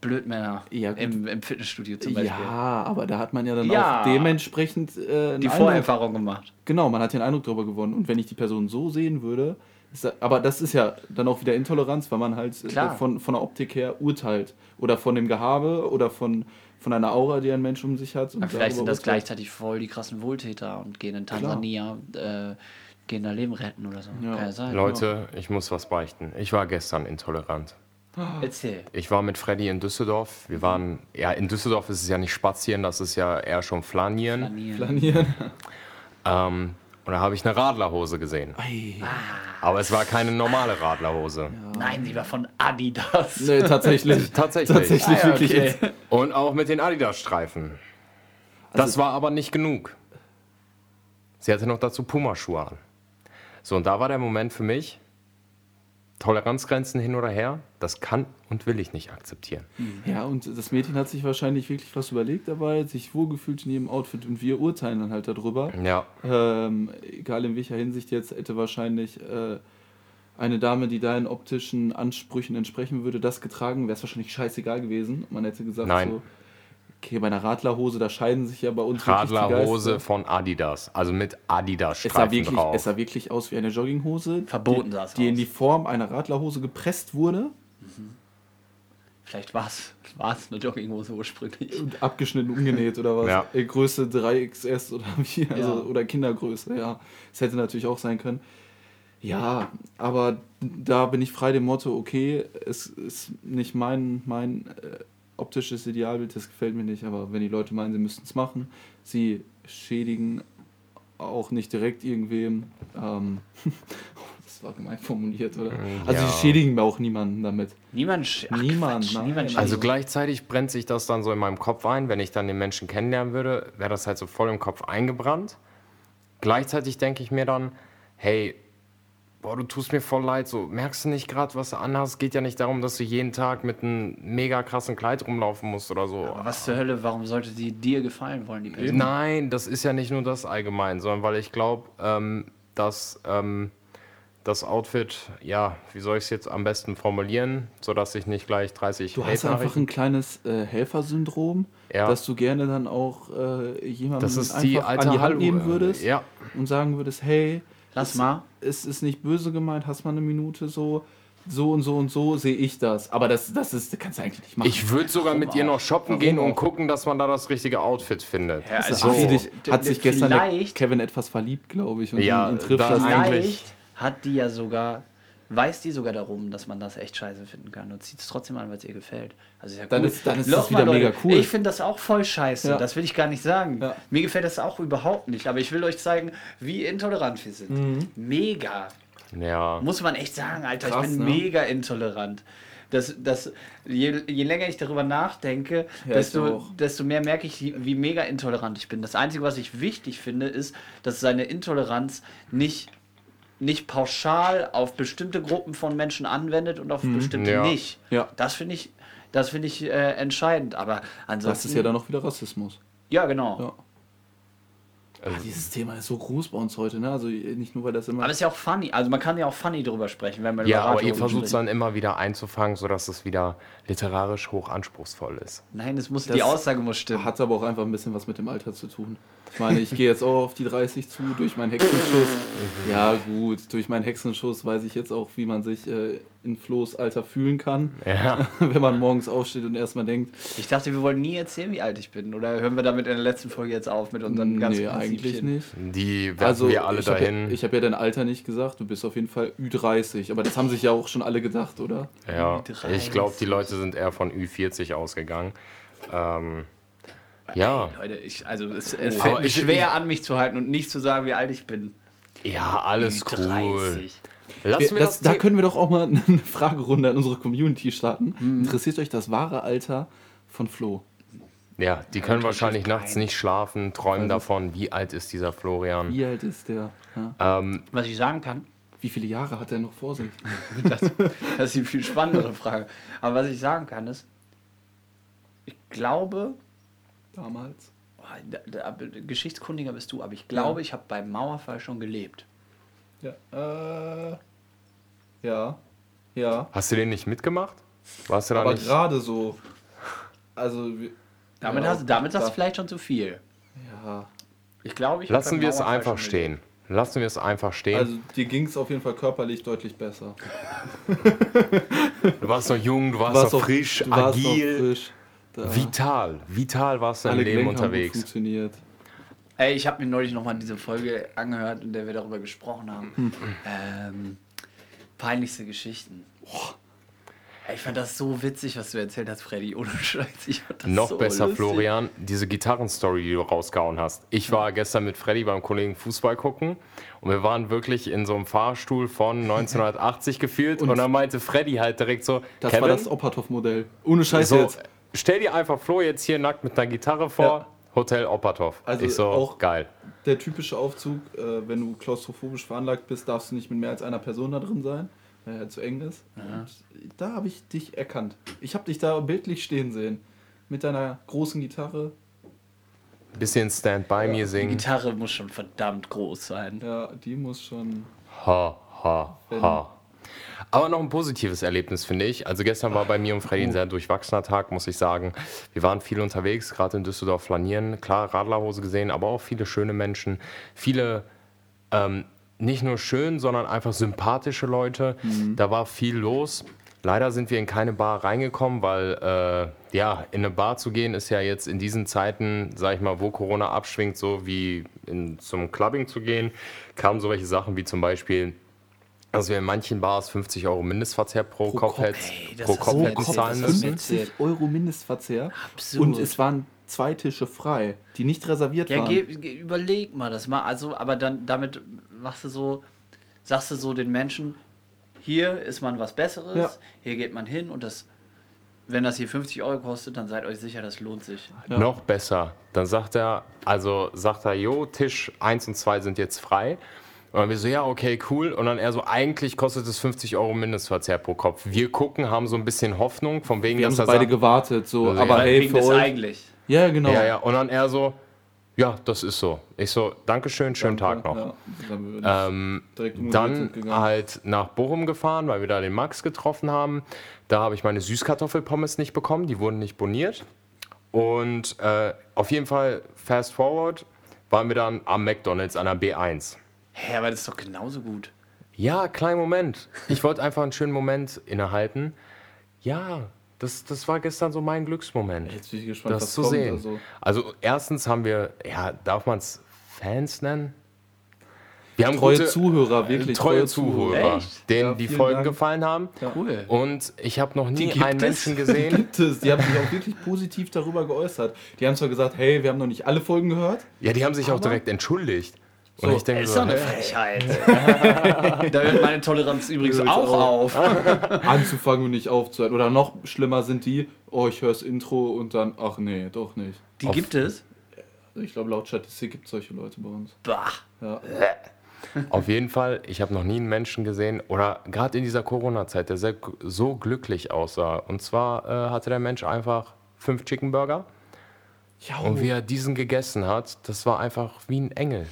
Blödmänner Ja, im, im Fitnessstudio zum Beispiel? Ja, aber da hat man ja dann Ja. auch dementsprechend äh, Die Eindruck- Vorerfahrung gemacht. Genau, man hat den Eindruck darüber gewonnen. Und wenn ich die Person so sehen würde, ist da, aber das ist ja dann auch wieder Intoleranz, weil man halt äh, von, von der Optik her urteilt. Oder von dem Gehabe oder von, von einer Aura, die ein Mensch um sich hat. und vielleicht sind das gleichzeitig voll die krassen Wohltäter und gehen in Tansania, äh, gehen da Leben retten oder so. Ja. Kann ja sein. Leute, ich muss was beichten. Ich war gestern intolerant. Erzähl. Ich war mit Freddy in Düsseldorf. Wir waren, ja, in Düsseldorf ist es ja nicht spazieren, das ist ja eher schon flanieren. Planieren. Planieren. Ähm, und da habe ich eine Radlerhose gesehen. Ei. Aber es war keine normale Radlerhose. Nein, sie war von Adidas. Nee, tatsächlich. [LAUGHS] Tatsächlich. Tatsächlich, Ah, ja, wirklich. okay. jetzt. Und auch mit den Adidas-Streifen. Das war aber nicht genug. Sie hatte noch dazu Pumaschuhe an. So, und da war der Moment für mich, Toleranzgrenzen hin oder her, das kann und will ich nicht akzeptieren. Ja, und das Mädchen hat sich wahrscheinlich wirklich was überlegt dabei, sich wohlgefühlt in ihrem Outfit und wir urteilen dann halt darüber. Ja, Ähm, egal in welcher Hinsicht jetzt, hätte wahrscheinlich äh, eine Dame, die deinen optischen Ansprüchen entsprechen würde, das getragen, wäre es wahrscheinlich scheißegal gewesen. Man hätte gesagt, Nein. so, okay, bei einer Radlerhose, da scheiden sich ja bei uns wirklich die Radlerhose von Adidas, also mit Es sah, Adidas-Streifen wirklich, drauf. es sah wirklich aus wie eine Jogginghose, Verboten die, sah es die in aus. die Form einer Radlerhose gepresst wurde Vielleicht war es eine Jogginghose ursprünglich. und abgeschnitten, umgenäht oder was. Ja. Äh, Größe 3XS oder wie, also, Ja. oder Kindergröße, ja. Das hätte natürlich auch sein können. Ja, aber da bin ich frei dem Motto, okay, es ist nicht mein, mein äh, optisches Idealbild, das gefällt mir nicht, aber wenn die Leute meinen, sie müssten es machen, sie schädigen auch nicht direkt irgendwem. Ähm, [LAUGHS] das war gemein formuliert, oder? Also ja. sie schädigen auch niemanden damit. Niemand, sch- ach, Niemand, Quatsch, nein. niemand Also gleichzeitig brennt sich das dann so in meinem Kopf ein. Wenn ich dann den Menschen kennenlernen würde, wäre das halt so voll im Kopf eingebrannt. Gleichzeitig denke ich mir dann, hey, boah, du tust mir voll leid. So, merkst du nicht gerade, was du anhast? Es geht ja nicht darum, dass du jeden Tag mit einem mega krassen Kleid rumlaufen musst oder so. Aber was zur Hölle, warum sollte sie dir gefallen wollen, die Person? Nein, das ist ja nicht nur das allgemein, sondern weil ich glaube, ähm, dass ähm, das Outfit, ja, wie soll ich es jetzt am besten formulieren, sodass ich nicht gleich 30 Du hast einfach ein kleines äh, Helfersyndrom, Ja. dass du gerne dann auch äh, jemanden Das ist einfach die alte an die Hand Hallo- nehmen würdest Ja, und sagen würdest, hey, Lass es, mal. es ist nicht böse gemeint, hast mal eine Minute so, so und so und so sehe ich das. Aber das, das ist, das kannst du eigentlich nicht machen. ich würde sogar mit ihr noch shoppen Warum gehen und auch? gucken, dass man da das richtige Outfit findet. Ja, also, hat, so. sich, hat sich gestern Kevin etwas verliebt, glaube ich. Und Ja, ihn, ihn trifft da das eigentlich- Vielleicht hat die ja sogar, weiß die sogar darum, dass man das echt scheiße finden kann und zieht es trotzdem an, weil es ihr gefällt. Also ist ja Dann cool. ist- dann ist Lauf das wieder mega cool. Ich finde das auch voll scheiße. Ja. Das will ich gar nicht sagen. Ja. Mir gefällt das auch überhaupt nicht. Aber ich will euch zeigen, wie intolerant wir sind. Mhm. Mega. Ja. Muss man echt sagen, Alter. Krass, ich bin ne? mega intolerant. Das, das, je, je länger ich darüber nachdenke, Ja, desto, desto mehr merke ich, wie wie mega intolerant ich bin. Das Einzige, was ich wichtig finde, ist, dass seine Intoleranz nicht nicht pauschal auf bestimmte Gruppen von Menschen anwendet und auf bestimmte Ja. nicht. Ja. Das finde ich, das finde ich äh, entscheidend. Aber ansonsten. Das ist ja dann auch wieder Rassismus. Ja, genau. Ja. Ah, dieses Thema ist so groß bei uns heute, ne? Also nicht nur, weil das immer. Aber es ist ja auch funny. Also man kann ja auch funny drüber sprechen, wenn man Ja, aber ihr versucht es dann immer wieder einzufangen, sodass es wieder literarisch hoch anspruchsvoll ist. Nein, es muss, Das die Aussage muss stimmen. Hat aber auch einfach ein bisschen was mit dem Alter zu tun. Ich meine, ich gehe jetzt auch auf die 30 zu durch meinen Hexenschuss. Ja, gut, durch meinen Hexenschuss weiß ich jetzt auch, wie man sich äh, in Flo's Alter fühlen kann, Ja. [LAUGHS] wenn man morgens aufsteht und erstmal denkt, Ich dachte, wir wollen nie erzählen, wie alt ich bin. Oder hören wir damit in der letzten Folge jetzt auf mit unseren ganzen nee, eigentlich nicht. Die werfen Also, wir alle ich habe dahin. ja, ich hab ja dein Alter nicht gesagt, du bist auf jeden Fall Ü30, aber das haben sich ja auch schon alle gedacht, oder? ja, Ü30. ich glaube, die Leute sind eher von Ü40 ausgegangen. Ähm, ja, Leute, ich, also es, es Oh. fällt mir ich- schwer an, mich zu halten und nicht zu sagen, wie alt ich bin. ja, alles cool. 30. Lassen wir das, das, da können wir doch auch mal [LAUGHS] eine Fragerunde an unsere Community starten. Mhm. Interessiert euch das wahre Alter von Flo? Ja, die können wahrscheinlich nachts nicht schlafen, träumen Also- davon, wie alt ist dieser Florian. Wie alt ist der? Ja. Ähm, Was ich sagen kann, Wie viele Jahre hat er noch vor sich? [LAUGHS] das, das ist die viel spannendere Frage. Aber was ich sagen kann ist, ich glaube, Damals. oh, da, da, Geschichtskundiger bist du, aber ich glaube, Ja. ich habe beim Mauerfall schon gelebt. Ja. Äh, ja. Ja. hast du den nicht mitgemacht? Warst du da Aber nicht? gerade so. Also. Damit, ja, hast, damit da- du vielleicht schon zu viel. Ja. Ich glaube, ich Lassen wir es einfach stehen. Lassen wir es einfach stehen. Also, dir ging es auf jeden Fall körperlich deutlich besser. du warst noch jung, du warst, warst noch auch- frisch, du warst noch agil, frisch. Da- vital. Vital warst du im Leben haben unterwegs. funktioniert. Ey, ich habe mir neulich nochmal diese Folge angehört, in der wir darüber gesprochen haben. Hm. Ähm, peinlichste Geschichten. Ey, Ich fand das so witzig, was du erzählt hast, Freddy. Ohne Scheiß. Ich fand das Noch so besser, lustig. Florian, diese Gitarrenstory, die du rausgehauen hast. Ich war gestern mit Freddy beim Kollegen Fußball gucken und wir waren wirklich in so einem Fahrstuhl von 1980 gefühlt und, Und- dann meinte Freddy halt direkt so, Das Kevin, war das Opatov-Modell. Ohne Scheiß so, jetzt. Stell dir einfach Flo jetzt hier nackt mit einer Gitarre vor, Ja. Hotel Opatov. Also ich so, auch- geil. Der typische Aufzug, äh, wenn du klaustrophobisch veranlagt bist, darfst du nicht mit mehr als einer Person da drin sein, weil er zu eng ist. Und da habe ich dich erkannt. Ich habe dich da bildlich stehen sehen. Mit deiner großen Gitarre. Bisschen Stand By Me Die singen. Gitarre muss schon verdammt groß sein. Ja, die muss schon. Ha, ha, ha. Aber noch ein positives Erlebnis, finde ich. Also gestern war bei mir und Freddy ein sehr durchwachsener Tag, muss ich sagen. Wir waren viel unterwegs, gerade in Düsseldorf flanieren. Klar, Radlerhose gesehen, aber auch viele schöne Menschen. Viele ähm, nicht nur schön, sondern einfach sympathische Leute. Da war viel los. Leider sind wir in keine Bar reingekommen, weil äh, ja, in eine Bar zu gehen ist ja jetzt in diesen Zeiten, sag ich mal, wo Corona abschwingt, so wie in, zum Clubbing zu gehen, kamen so welche Sachen wie zum Beispiel, dass wir in manchen Bars 50 Euro Mindestverzehr pro, Kopf, Kopf. hätten- Ey, das pro Kopf hätten zahlen müssen. erzählt. 50 Euro Mindestverzehr. Absurd. Und es waren zwei Tische frei, die nicht reserviert Ja, waren. geh, geh, überleg mal das mal. Also, aber dann damit machst du so, sagst du so den Menschen, hier ist man was Besseres, Ja. hier geht man hin und das, wenn das hier 50 Euro kostet, dann seid euch sicher, das lohnt sich. Ja. Noch besser. Dann sagt er, also sagt er, jo, Tisch 1 und 2 sind jetzt frei. Und dann wir so, ja, okay, cool. Und dann er so, eigentlich kostet es 50 Euro Mindestverzehr pro Kopf. Wir gucken, haben so ein bisschen Hoffnung, von wegen, Wir haben dass so er beide sagt, gewartet, so, Ja, aber hey, Wegen für euch. eigentlich. Ja, genau. ja, ja. Und dann er so, ja, das ist so. Ich so, Dankeschön, schönen Tag noch. Ja, dann Ähm, direkt dann halt nach Bochum gefahren, weil wir da den Max getroffen haben. Da habe ich meine Süßkartoffelpommes nicht bekommen, die wurden nicht boniert. Und äh, auf jeden Fall, fast forward, waren wir dann am McDonalds an der B1. Hä, aber das ist doch genauso gut. Ja, kleinen Moment. Ich wollte einfach einen schönen Moment innehalten. Ja, das, das war gestern so mein Glücksmoment. Jetzt bin ich gespannt, das was zu kommt. sehen. Also, Also erstens haben wir, ja, darf man es Fans nennen? Wir haben treue gute, Zuhörer, wirklich. treue Zuhörer, Echt? denen Ja, die Folgen Dank. gefallen haben. Cool. Und ich habe noch nie einen es? Menschen gesehen. Gibt es. Die haben sich auch wirklich positiv darüber geäußert. Die haben zwar gesagt, hey, wir haben noch nicht alle Folgen gehört. Ja, die haben sich auch direkt entschuldigt. Und So, ich denke Ist so, doch eine hä? Frechheit. [LAUGHS] da hört meine Toleranz übrigens auch auf. [LAUGHS] Anzufangen und nicht aufzuhören. Oder noch schlimmer sind die, oh, ich höre das Intro und dann, ach nee, doch nicht. Die gibt es. Also ich glaube, laut Statistik gibt es solche Leute bei uns. Bah. Ja. [LAUGHS] Auf jeden Fall, ich habe noch nie einen Menschen gesehen oder gerade in dieser Corona-Zeit, der sehr, so glücklich aussah. Und zwar äh, hatte der Mensch einfach fünf Chicken Burger. Ja, Und wie er diesen gegessen hat, das war einfach wie ein Engel,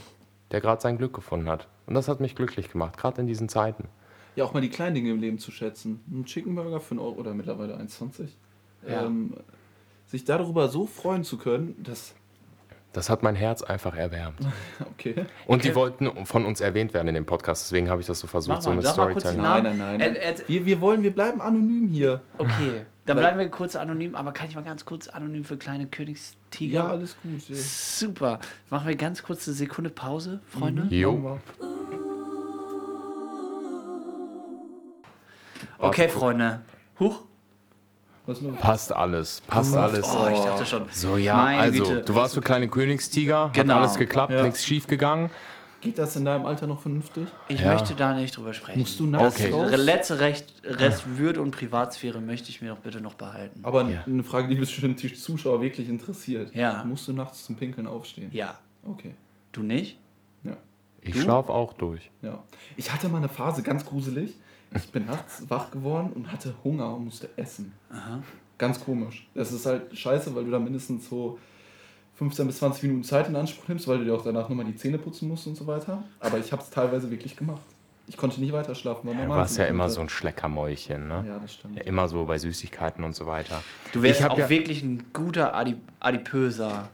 der gerade sein Glück gefunden hat. Und das hat mich glücklich gemacht, gerade in diesen Zeiten. ja, auch mal die kleinen Dinge im Leben zu schätzen. Ein Chicken Burger für einen Euro oder mittlerweile 1,20. Ja. Ähm, sich darüber so freuen zu können, das. Das hat mein Herz einfach erwärmt. [LAUGHS] Okay. Und die wollten von uns erwähnt werden in dem Podcast, deswegen habe ich das so versucht, so mal, kurz die Storytelling. Nein, nein, nein. Äh, äh, wir, wir wollen, wir bleiben anonym hier. Okay, dann bleiben wir kurz anonym, aber kann ich mal ganz kurz anonym für kleine Königstiger? Ja, alles gut. Ja. Super. Machen wir ganz kurz eine Sekunde Pause, Freunde. Jo, Okay, Freunde. Huch. Was noch? passt alles, passt alles. Oh, ich dachte schon. So, ja, Meine also, Güte. du warst für kleine Königstiger, Genau. hat alles geklappt, Ja. nichts schief gegangen. Geht das in deinem Alter noch vernünftig? Ich Ja. möchte da nicht drüber sprechen. Musst du nachts Okay. Das letzte Recht, Rest Würde und Privatsphäre möchte ich mir doch bitte noch behalten. Aber Ja. eine Frage, die bestimmt die Zuschauer wirklich interessiert. Ja. Musst du nachts zum Pinkeln aufstehen? Ja. Okay. Du nicht? Ja. Ich Du? schlaf auch durch. Ja. Ich hatte mal eine Phase, ganz gruselig. Ich bin nachts [LAUGHS] wach geworden und hatte Hunger und musste essen. Aha. Ganz komisch. Das ist halt scheiße, weil du da mindestens so 15 bis 20 Minuten Zeit in Anspruch nimmst, weil du dir auch danach nochmal die Zähne putzen musst und so weiter. Aber ich habe es teilweise wirklich gemacht. Ich konnte nicht weiter schlafen, weil Du warst ja immer so ein Schleckermäulchen, ne? Ja, das stimmt. Ja, immer so bei Süßigkeiten und so weiter. Du wärst auch ja- wirklich ein guter Adi Adipöser.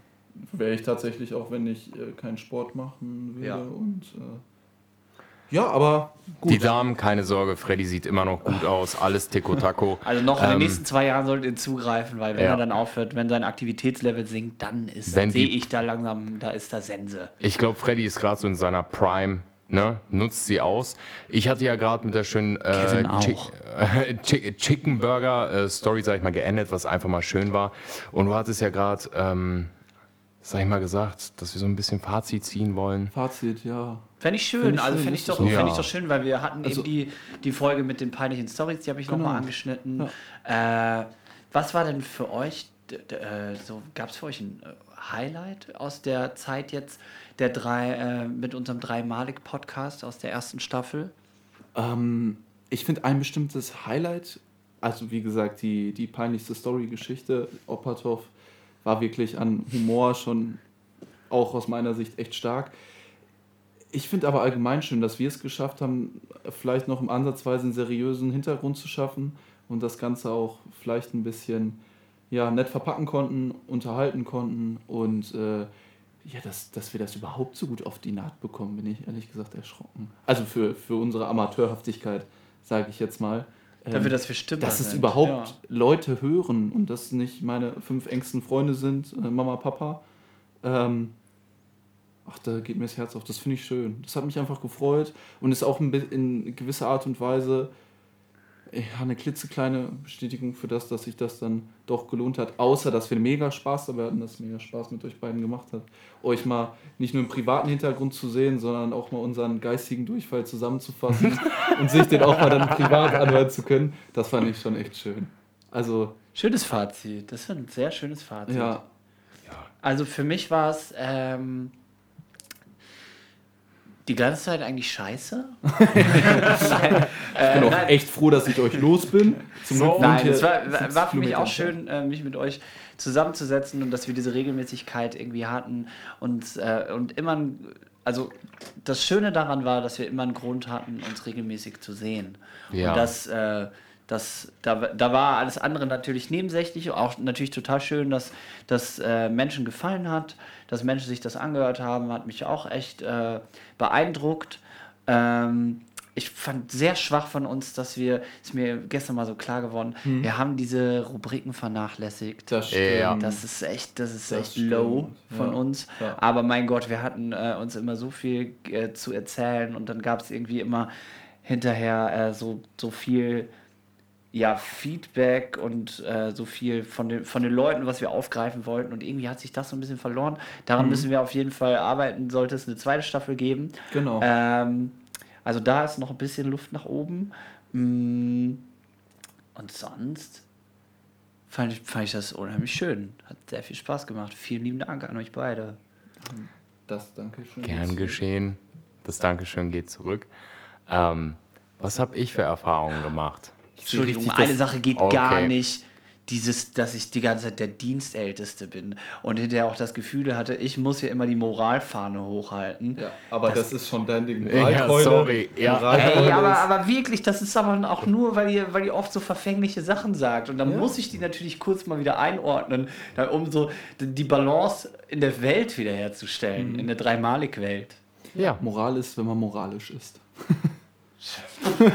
Wäre ich tatsächlich auch, wenn ich äh, keinen Sport machen würde. Ja. Und, äh, ja, aber gut. Die Damen, keine Sorge, Freddy sieht immer noch gut aus, alles Tico-Taco. [LAUGHS] Also noch in den Ähm, nächsten zwei Jahren solltet ihr zugreifen, weil wenn Ja. er dann aufhört, wenn sein Aktivitätslevel sinkt, dann ist sehe ich da langsam, da ist da Sense. Ich glaube, Freddy ist gerade so in seiner Prime. Ne? Nutzt sie aus. Ich hatte ja gerade mit der schönen äh. Chick, äh, Chick, Chicken Burger äh, Story, sag ich mal, geendet, was einfach mal schön war. Und du hattest ja gerade, ähm, sag ich mal, gesagt, dass wir so ein bisschen Fazit ziehen wollen. Fazit, ja. Fände ich schön, also fände ich, doch, so. fänd ich Ja. doch schön, weil wir hatten Also- eben die, die Folge mit den peinlichen Stories, die habe ich noch Genau. nochmal angeschnitten. Äh, was war denn für euch, äh, so gab es für euch ein äh, Highlight aus der Zeit jetzt der drei, äh, mit unserem Dreimalig-Podcast aus der ersten Staffel? Ähm, ich finde ein bestimmtes Highlight, also wie gesagt, die, die peinlichste Story-Geschichte, Opatov, war wirklich an Humor schon auch aus meiner Sicht echt stark. Ich finde aber allgemein schön, dass wir es geschafft haben, vielleicht noch im Ansatzweise einen seriösen Hintergrund zu schaffen und das Ganze auch vielleicht ein bisschen ja, nett verpacken konnten, unterhalten konnten und äh, ja, dass, dass wir das überhaupt so gut auf die Naht bekommen, bin ich ehrlich gesagt erschrocken. Also für, für unsere Amateurhaftigkeit, sage ich jetzt mal. Ähm, Dafür, dass wir Stimmer dass es sind. überhaupt Ja. Leute hören und das nicht meine fünf engsten Freunde sind, äh, Mama, Papa. Ähm, ach, da geht mir das Herz auf. Das finde ich schön. Das hat mich einfach gefreut und ist auch in gewisser Art und Weise ja, eine klitzekleine Bestätigung für das, dass sich das dann doch gelohnt hat. Außer, dass wir mega Spaß dabei hatten, dass es mega Spaß mit euch beiden gemacht hat. Euch mal nicht nur im privaten Hintergrund zu sehen, sondern auch mal unseren geistigen Durchfall zusammenzufassen [LAUGHS] und sich den auch mal dann privat anhören zu können. Das fand ich schon echt schön. Also, Schönes Fazit, das ist ein sehr schönes Fazit. ja, Also für mich war es ähm, die ganze Zeit eigentlich scheiße. [LAUGHS] nein, äh, ich bin auch nein, echt froh, dass ich euch los bin. Zum wohnt nein es war, 70 war für mich auch schön, äh, mich mit euch zusammenzusetzen und dass wir diese Regelmäßigkeit irgendwie hatten und, äh, und immer, also das Schöne daran war, dass wir immer einen Grund hatten, uns regelmäßig zu sehen. Ja. Und das, äh, das, da, da war alles andere natürlich nebensächlich, auch natürlich total schön, dass das äh, Menschen gefallen hat, dass Menschen sich das angehört haben, hat mich auch echt äh, beeindruckt. Ähm, ich fand sehr schwach von uns, dass wir, ist mir gestern mal so klar geworden, wir haben diese Rubriken vernachlässigt. Das Ja. stimmt. Das ist echt, das ist Das echt stimmt, low von ja. uns. Ja. Aber mein Gott, wir hatten äh, uns immer so viel äh, zu erzählen und dann gab es irgendwie immer hinterher äh, so, so viel ja, Feedback und äh, so viel von den, von den Leuten, was wir aufgreifen wollten. Und irgendwie hat sich das so ein bisschen verloren. Daran müssen wir auf jeden Fall arbeiten, sollte es eine zweite Staffel geben. Genau. Ähm, also da ist noch ein bisschen Luft nach oben. Mm, Und sonst fand ich, fand ich das unheimlich schön. Hat sehr viel Spaß gemacht. Vielen lieben Dank an euch beide. das danke schön. Gern geschehen. das Dankeschön geht zurück. Ähm, was habe ich für Erfahrungen gemacht? Entschuldigung, eine Sache geht Okay. gar nicht. Dieses, dass ich die ganze Zeit der Dienstälteste bin und hinterher auch das Gefühl hatte, ich muss hier immer die Moralfahne hochhalten. Ja, aber das, ist schon dein Ding. Ja, sorry. Ja. Ey, aber, aber wirklich, das ist aber auch nur, weil ihr, weil ihr oft so verfängliche Sachen sagt. Und dann muss ich die natürlich kurz mal wieder einordnen, um so die Balance in der Welt wiederherzustellen, in der Dreimalig-Welt. ja. Moral ist, wenn man moralisch ist. [LAUGHS]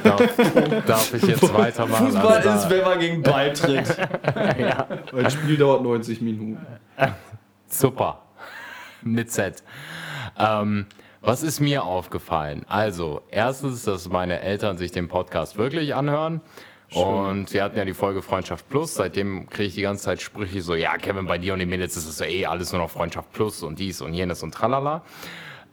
Darf, darf ich jetzt weitermachen? Also da- wenn man gegen Ball tritt. [LAUGHS] Weil das Spiel dauert 90 Minuten. Super. Mit Z. Ähm, was ist mir aufgefallen? Also, erstens, dass meine Eltern sich den Podcast wirklich anhören. Und wir hatten ja die Folge Freundschaft Plus. Seitdem kriege ich die ganze Zeit Sprüche so, ja, Kevin, bei dir und den Mädels ist es ja eh alles nur noch Freundschaft Plus und dies und jenes und tralala.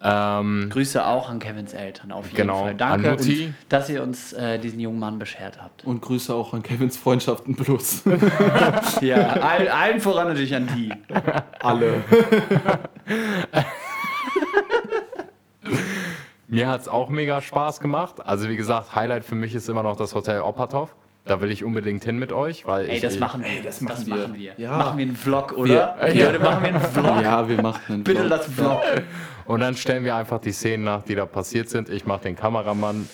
Ähm, Grüße auch an Kevins Eltern, auf jeden Genau, Fall. Danke, an Mutti. und dass ihr uns äh, diesen jungen Mann beschert habt. Und Grüße auch an Kevins Freundschaften Plus. [LAUGHS] Ja, allen, allen voran natürlich an die. [LAUGHS] Alle. [LAUGHS] Mir hat es auch mega Spaß gemacht. Also, wie gesagt, Highlight für mich ist immer noch das Hotel Opperthoff. Da will ich unbedingt hin mit euch, weil Ey, ich, das machen wir. das das machen machen wir. wir. Ja. Machen wir einen Vlog, oder? Wir- Ja, Leute, machen wir einen Vlog. Ja, wir machen einen Bitte Vlog. lass Vlog. Und dann stellen wir einfach die Szenen nach, die da passiert sind. Ich mache den Kameramann.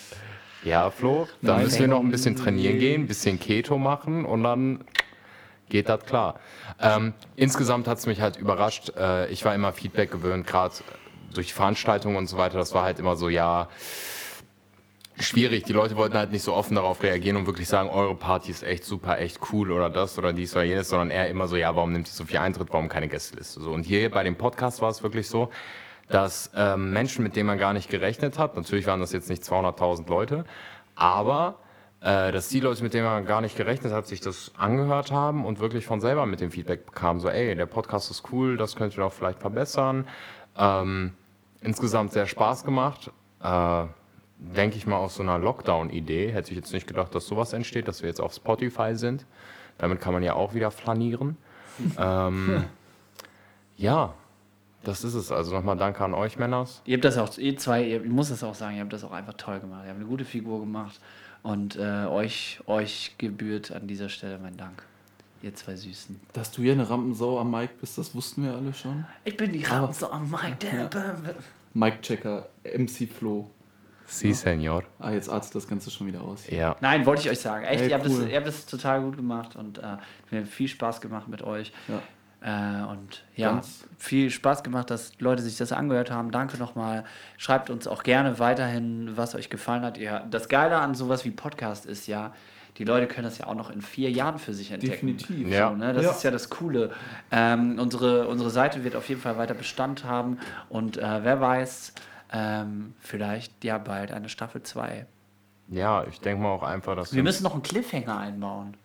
Ja, Flo, da Nein. müssen wir noch ein bisschen trainieren gehen, ein bisschen Keto machen und dann geht das klar. Ähm, insgesamt hat es mich halt überrascht. Äh, ich war immer Feedback gewöhnt, gerade durch Veranstaltungen und so weiter. Das war halt immer so, ja, schwierig. Die Leute wollten halt nicht so offen darauf reagieren und wirklich sagen, eure Party ist echt super, echt cool oder das oder dies oder jenes, sondern eher immer so, ja, warum nimmt ihr so viel Eintritt, warum keine Gästeliste? So. Und hier bei dem Podcast war es wirklich so, dass ähm, Menschen, mit denen man gar nicht gerechnet hat, natürlich waren das jetzt nicht 200.000 Leute, aber äh, dass die Leute, mit denen man gar nicht gerechnet hat, sich das angehört haben und wirklich von selber mit dem Feedback bekamen, so, ey, der Podcast ist cool, das könnt ihr doch vielleicht verbessern. Ähm, insgesamt sehr Spaß gemacht. Äh, denke ich mal, aus so einer Lockdown-Idee. Hätte ich jetzt nicht gedacht, dass sowas entsteht, dass wir jetzt auf Spotify sind. Damit kann man ja auch wieder flanieren. [LAUGHS] ähm, ja, das ist es. Also nochmal danke an euch, Männers. Ihr habt das auch, ihr zwei, ihr, ich muss das auch sagen, ihr habt das auch einfach toll gemacht. Ihr habt eine gute Figur gemacht. Und äh, euch, euch gebührt an dieser Stelle mein Dank. Ihr zwei Süßen. Dass du hier eine Rampensau am Mike bist, das wussten wir alle schon. Ich bin die Ramse am Mike, der Mike Checker, MC Flo. Si, Senor. Ah, jetzt artet das Ganze schon wieder aus. Ja. Nein, wollte ich euch sagen. Echt, Ey, ihr, habt cool. das, ihr habt das total gut gemacht und äh, mir hat viel Spaß gemacht mit euch. Ja. Äh, und ja, Ganz- viel Spaß gemacht, dass Leute sich das angehört haben. Danke nochmal. Schreibt uns auch gerne weiterhin, was euch gefallen hat. Ihr, das Geile an sowas wie Podcast ist ja, die Leute können das ja auch noch in vier Jahren für sich entdecken. Definitiv. So, Ja. ne? Das Ja. ist ja das Coole. Ähm, unsere, unsere Seite wird auf jeden Fall weiter Bestand haben und äh, wer weiß, ähm, vielleicht ja bald eine Staffel 2. Ja, ich denke mal auch einfach, dass Wir müssen noch einen Cliffhanger einbauen,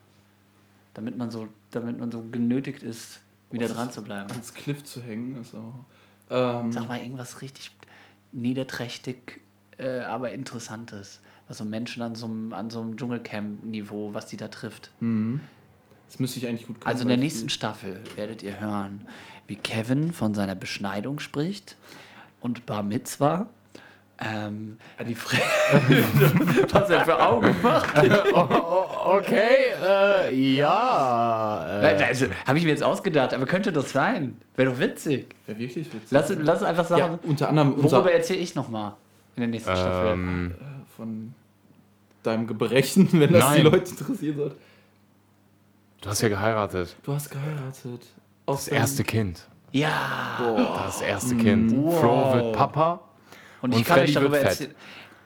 damit man so, damit man so genötigt ist, wieder dran zu bleiben. Ans Cliff zu hängen ist auch. Ähm, Sag mal irgendwas richtig niederträchtig, äh, aber interessantes. Was so Menschen an so einem, an so einem Dschungelcamp-Niveau, was die da trifft. das müsste ich eigentlich gut können. Also in der nächsten Staffel werdet ihr hören, wie Kevin von seiner Beschneidung spricht und Bar Mitzwa. Ähm, die Fre [LAUGHS] was er für Augen macht. [LAUGHS] Okay, äh, ja. Äh, Also, Habe ich mir jetzt ausgedacht, aber könnte das sein? Wäre doch witzig. die- Wäre wirklich witzig. Lass, lass einfach sagen, ja, unter anderem unser, worüber erzähle ich nochmal in der nächsten Staffel? ähm, von deinem Gebrechen, [LAUGHS] wenn das die Nein. Leute interessieren sollte. du hast ja geheiratet. Du hast geheiratet. Aus Das erste Kind. Ja. Das erste Kind. Wow. Flo wird Papa. Und ich Und kann euch Freddy darüber wird fett. erzählen.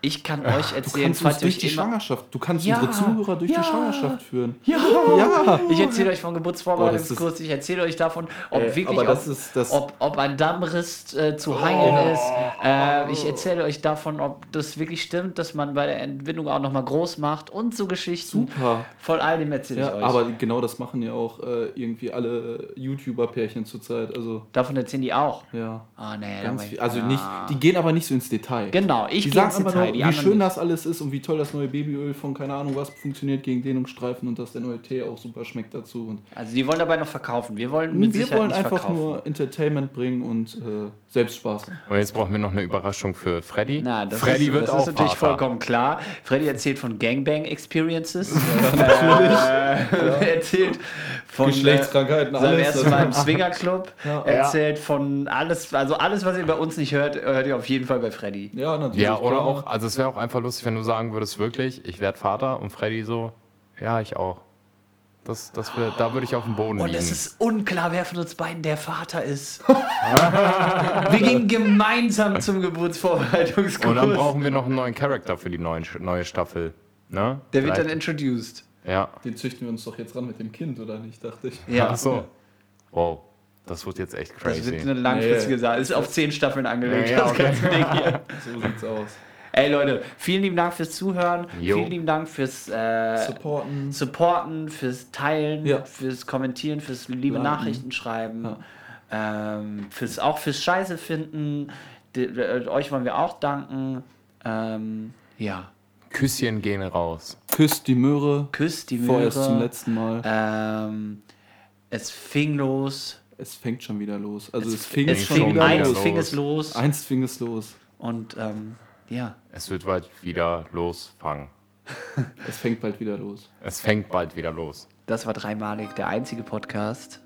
Ich kann euch Du erzählen, kannst uns falls ihr durch euch die. Schwangerschaft, du kannst Ja. unsere Zuhörer durch Ja. die Schwangerschaft führen. Ja. Ja. Ich erzähle euch vom Geburtsvorbereitungskurs, das ich erzähle euch davon, ob Äh, wirklich ob, ob, ob ein Dammriss äh, zu heilen ist. Äh, ich erzähle euch davon, ob das wirklich stimmt, dass man bei der Entbindung auch nochmal groß macht und so Geschichten. Super. Von all dem erzähle ich euch. aber genau das machen ja auch äh, irgendwie alle YouTuber-Pärchen zurzeit. Also, davon erzählen die auch. ja. Ah, nee, Ganz viel. Also ich- nicht, Ah. die gehen aber nicht so ins Detail. Genau, ich die gehe ins Detail. Die wie schön nicht. das alles ist und wie toll das neue Babyöl von keine Ahnung was funktioniert gegen Dehnungsstreifen und dass der neue Tee auch super schmeckt dazu. Und Also die wollen dabei noch verkaufen. Wir wollen mit wir Sicherheit wollen nicht einfach verkaufen. nur Entertainment bringen und äh, Selbstspaß. Und jetzt brauchen wir noch eine Überraschung für Freddy. Na, das Freddy ist, wird das auch ist natürlich Vater. vollkommen klar. Freddy erzählt von Gangbang Experiences. [LAUGHS] äh, er erzählt von Geschlechtskrankheiten, äh, alles. ersten Mal im Swingerclub. [LAUGHS] Ja. Er erzählt von alles, also alles, was ihr bei uns nicht hört, hört ihr auf jeden Fall bei Freddy. Ja, natürlich. Ja, oder auch, also es wäre auch einfach lustig, wenn du sagen würdest, wirklich, ich werde Vater und Freddy so, ja, ich auch. Das, das wär, da würde ich auf dem Boden Und liegen. es ist unklar, wer von uns beiden der Vater ist. [LAUGHS] wir gingen gemeinsam zum Geburtsvorbereitungskurs. und dann brauchen wir noch einen neuen Charakter für die neuen, neue Staffel. Ne? der wird dann Vielleicht- introduced. Ja. Den züchten wir uns doch jetzt ran mit dem Kind, oder nicht, dachte ich. Ja. Ach so. Wow. Das wird jetzt echt Das crazy. wird eine langfristige. Sache. Ist auf zehn Staffeln angelegt. Ja, ja, das okay. ganze Ding hier. So sieht's aus. Ey Leute, vielen lieben Dank fürs Zuhören. Jo. Vielen lieben Dank fürs äh, Supporten. Supporten, fürs Teilen, Ja. fürs Kommentieren, fürs liebe Liken. Nachrichten schreiben, ähm, fürs auch fürs Scheiße finden. De, äh, euch wollen wir auch danken. Ähm, ja, Küsschen gehen raus. Küsst die Möhre. küsst die Möhre. Vorerst zum letzten Mal. Ähm, es fing los. Es fängt schon wieder los. Also es, fing Es schon fing wieder eins los. fing es los. Eins fing es los. Und ähm, ja, Es wird bald wieder losfangen. [LAUGHS] Es fängt bald wieder los. Es fängt bald wieder los. das war dreimalig der einzige Podcast.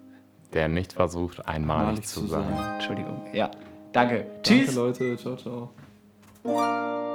Der nicht versucht, einmalig Malig zu sein. sein. Entschuldigung. Ja, danke. Danke Tschüss. Leute. Ciao, ciao.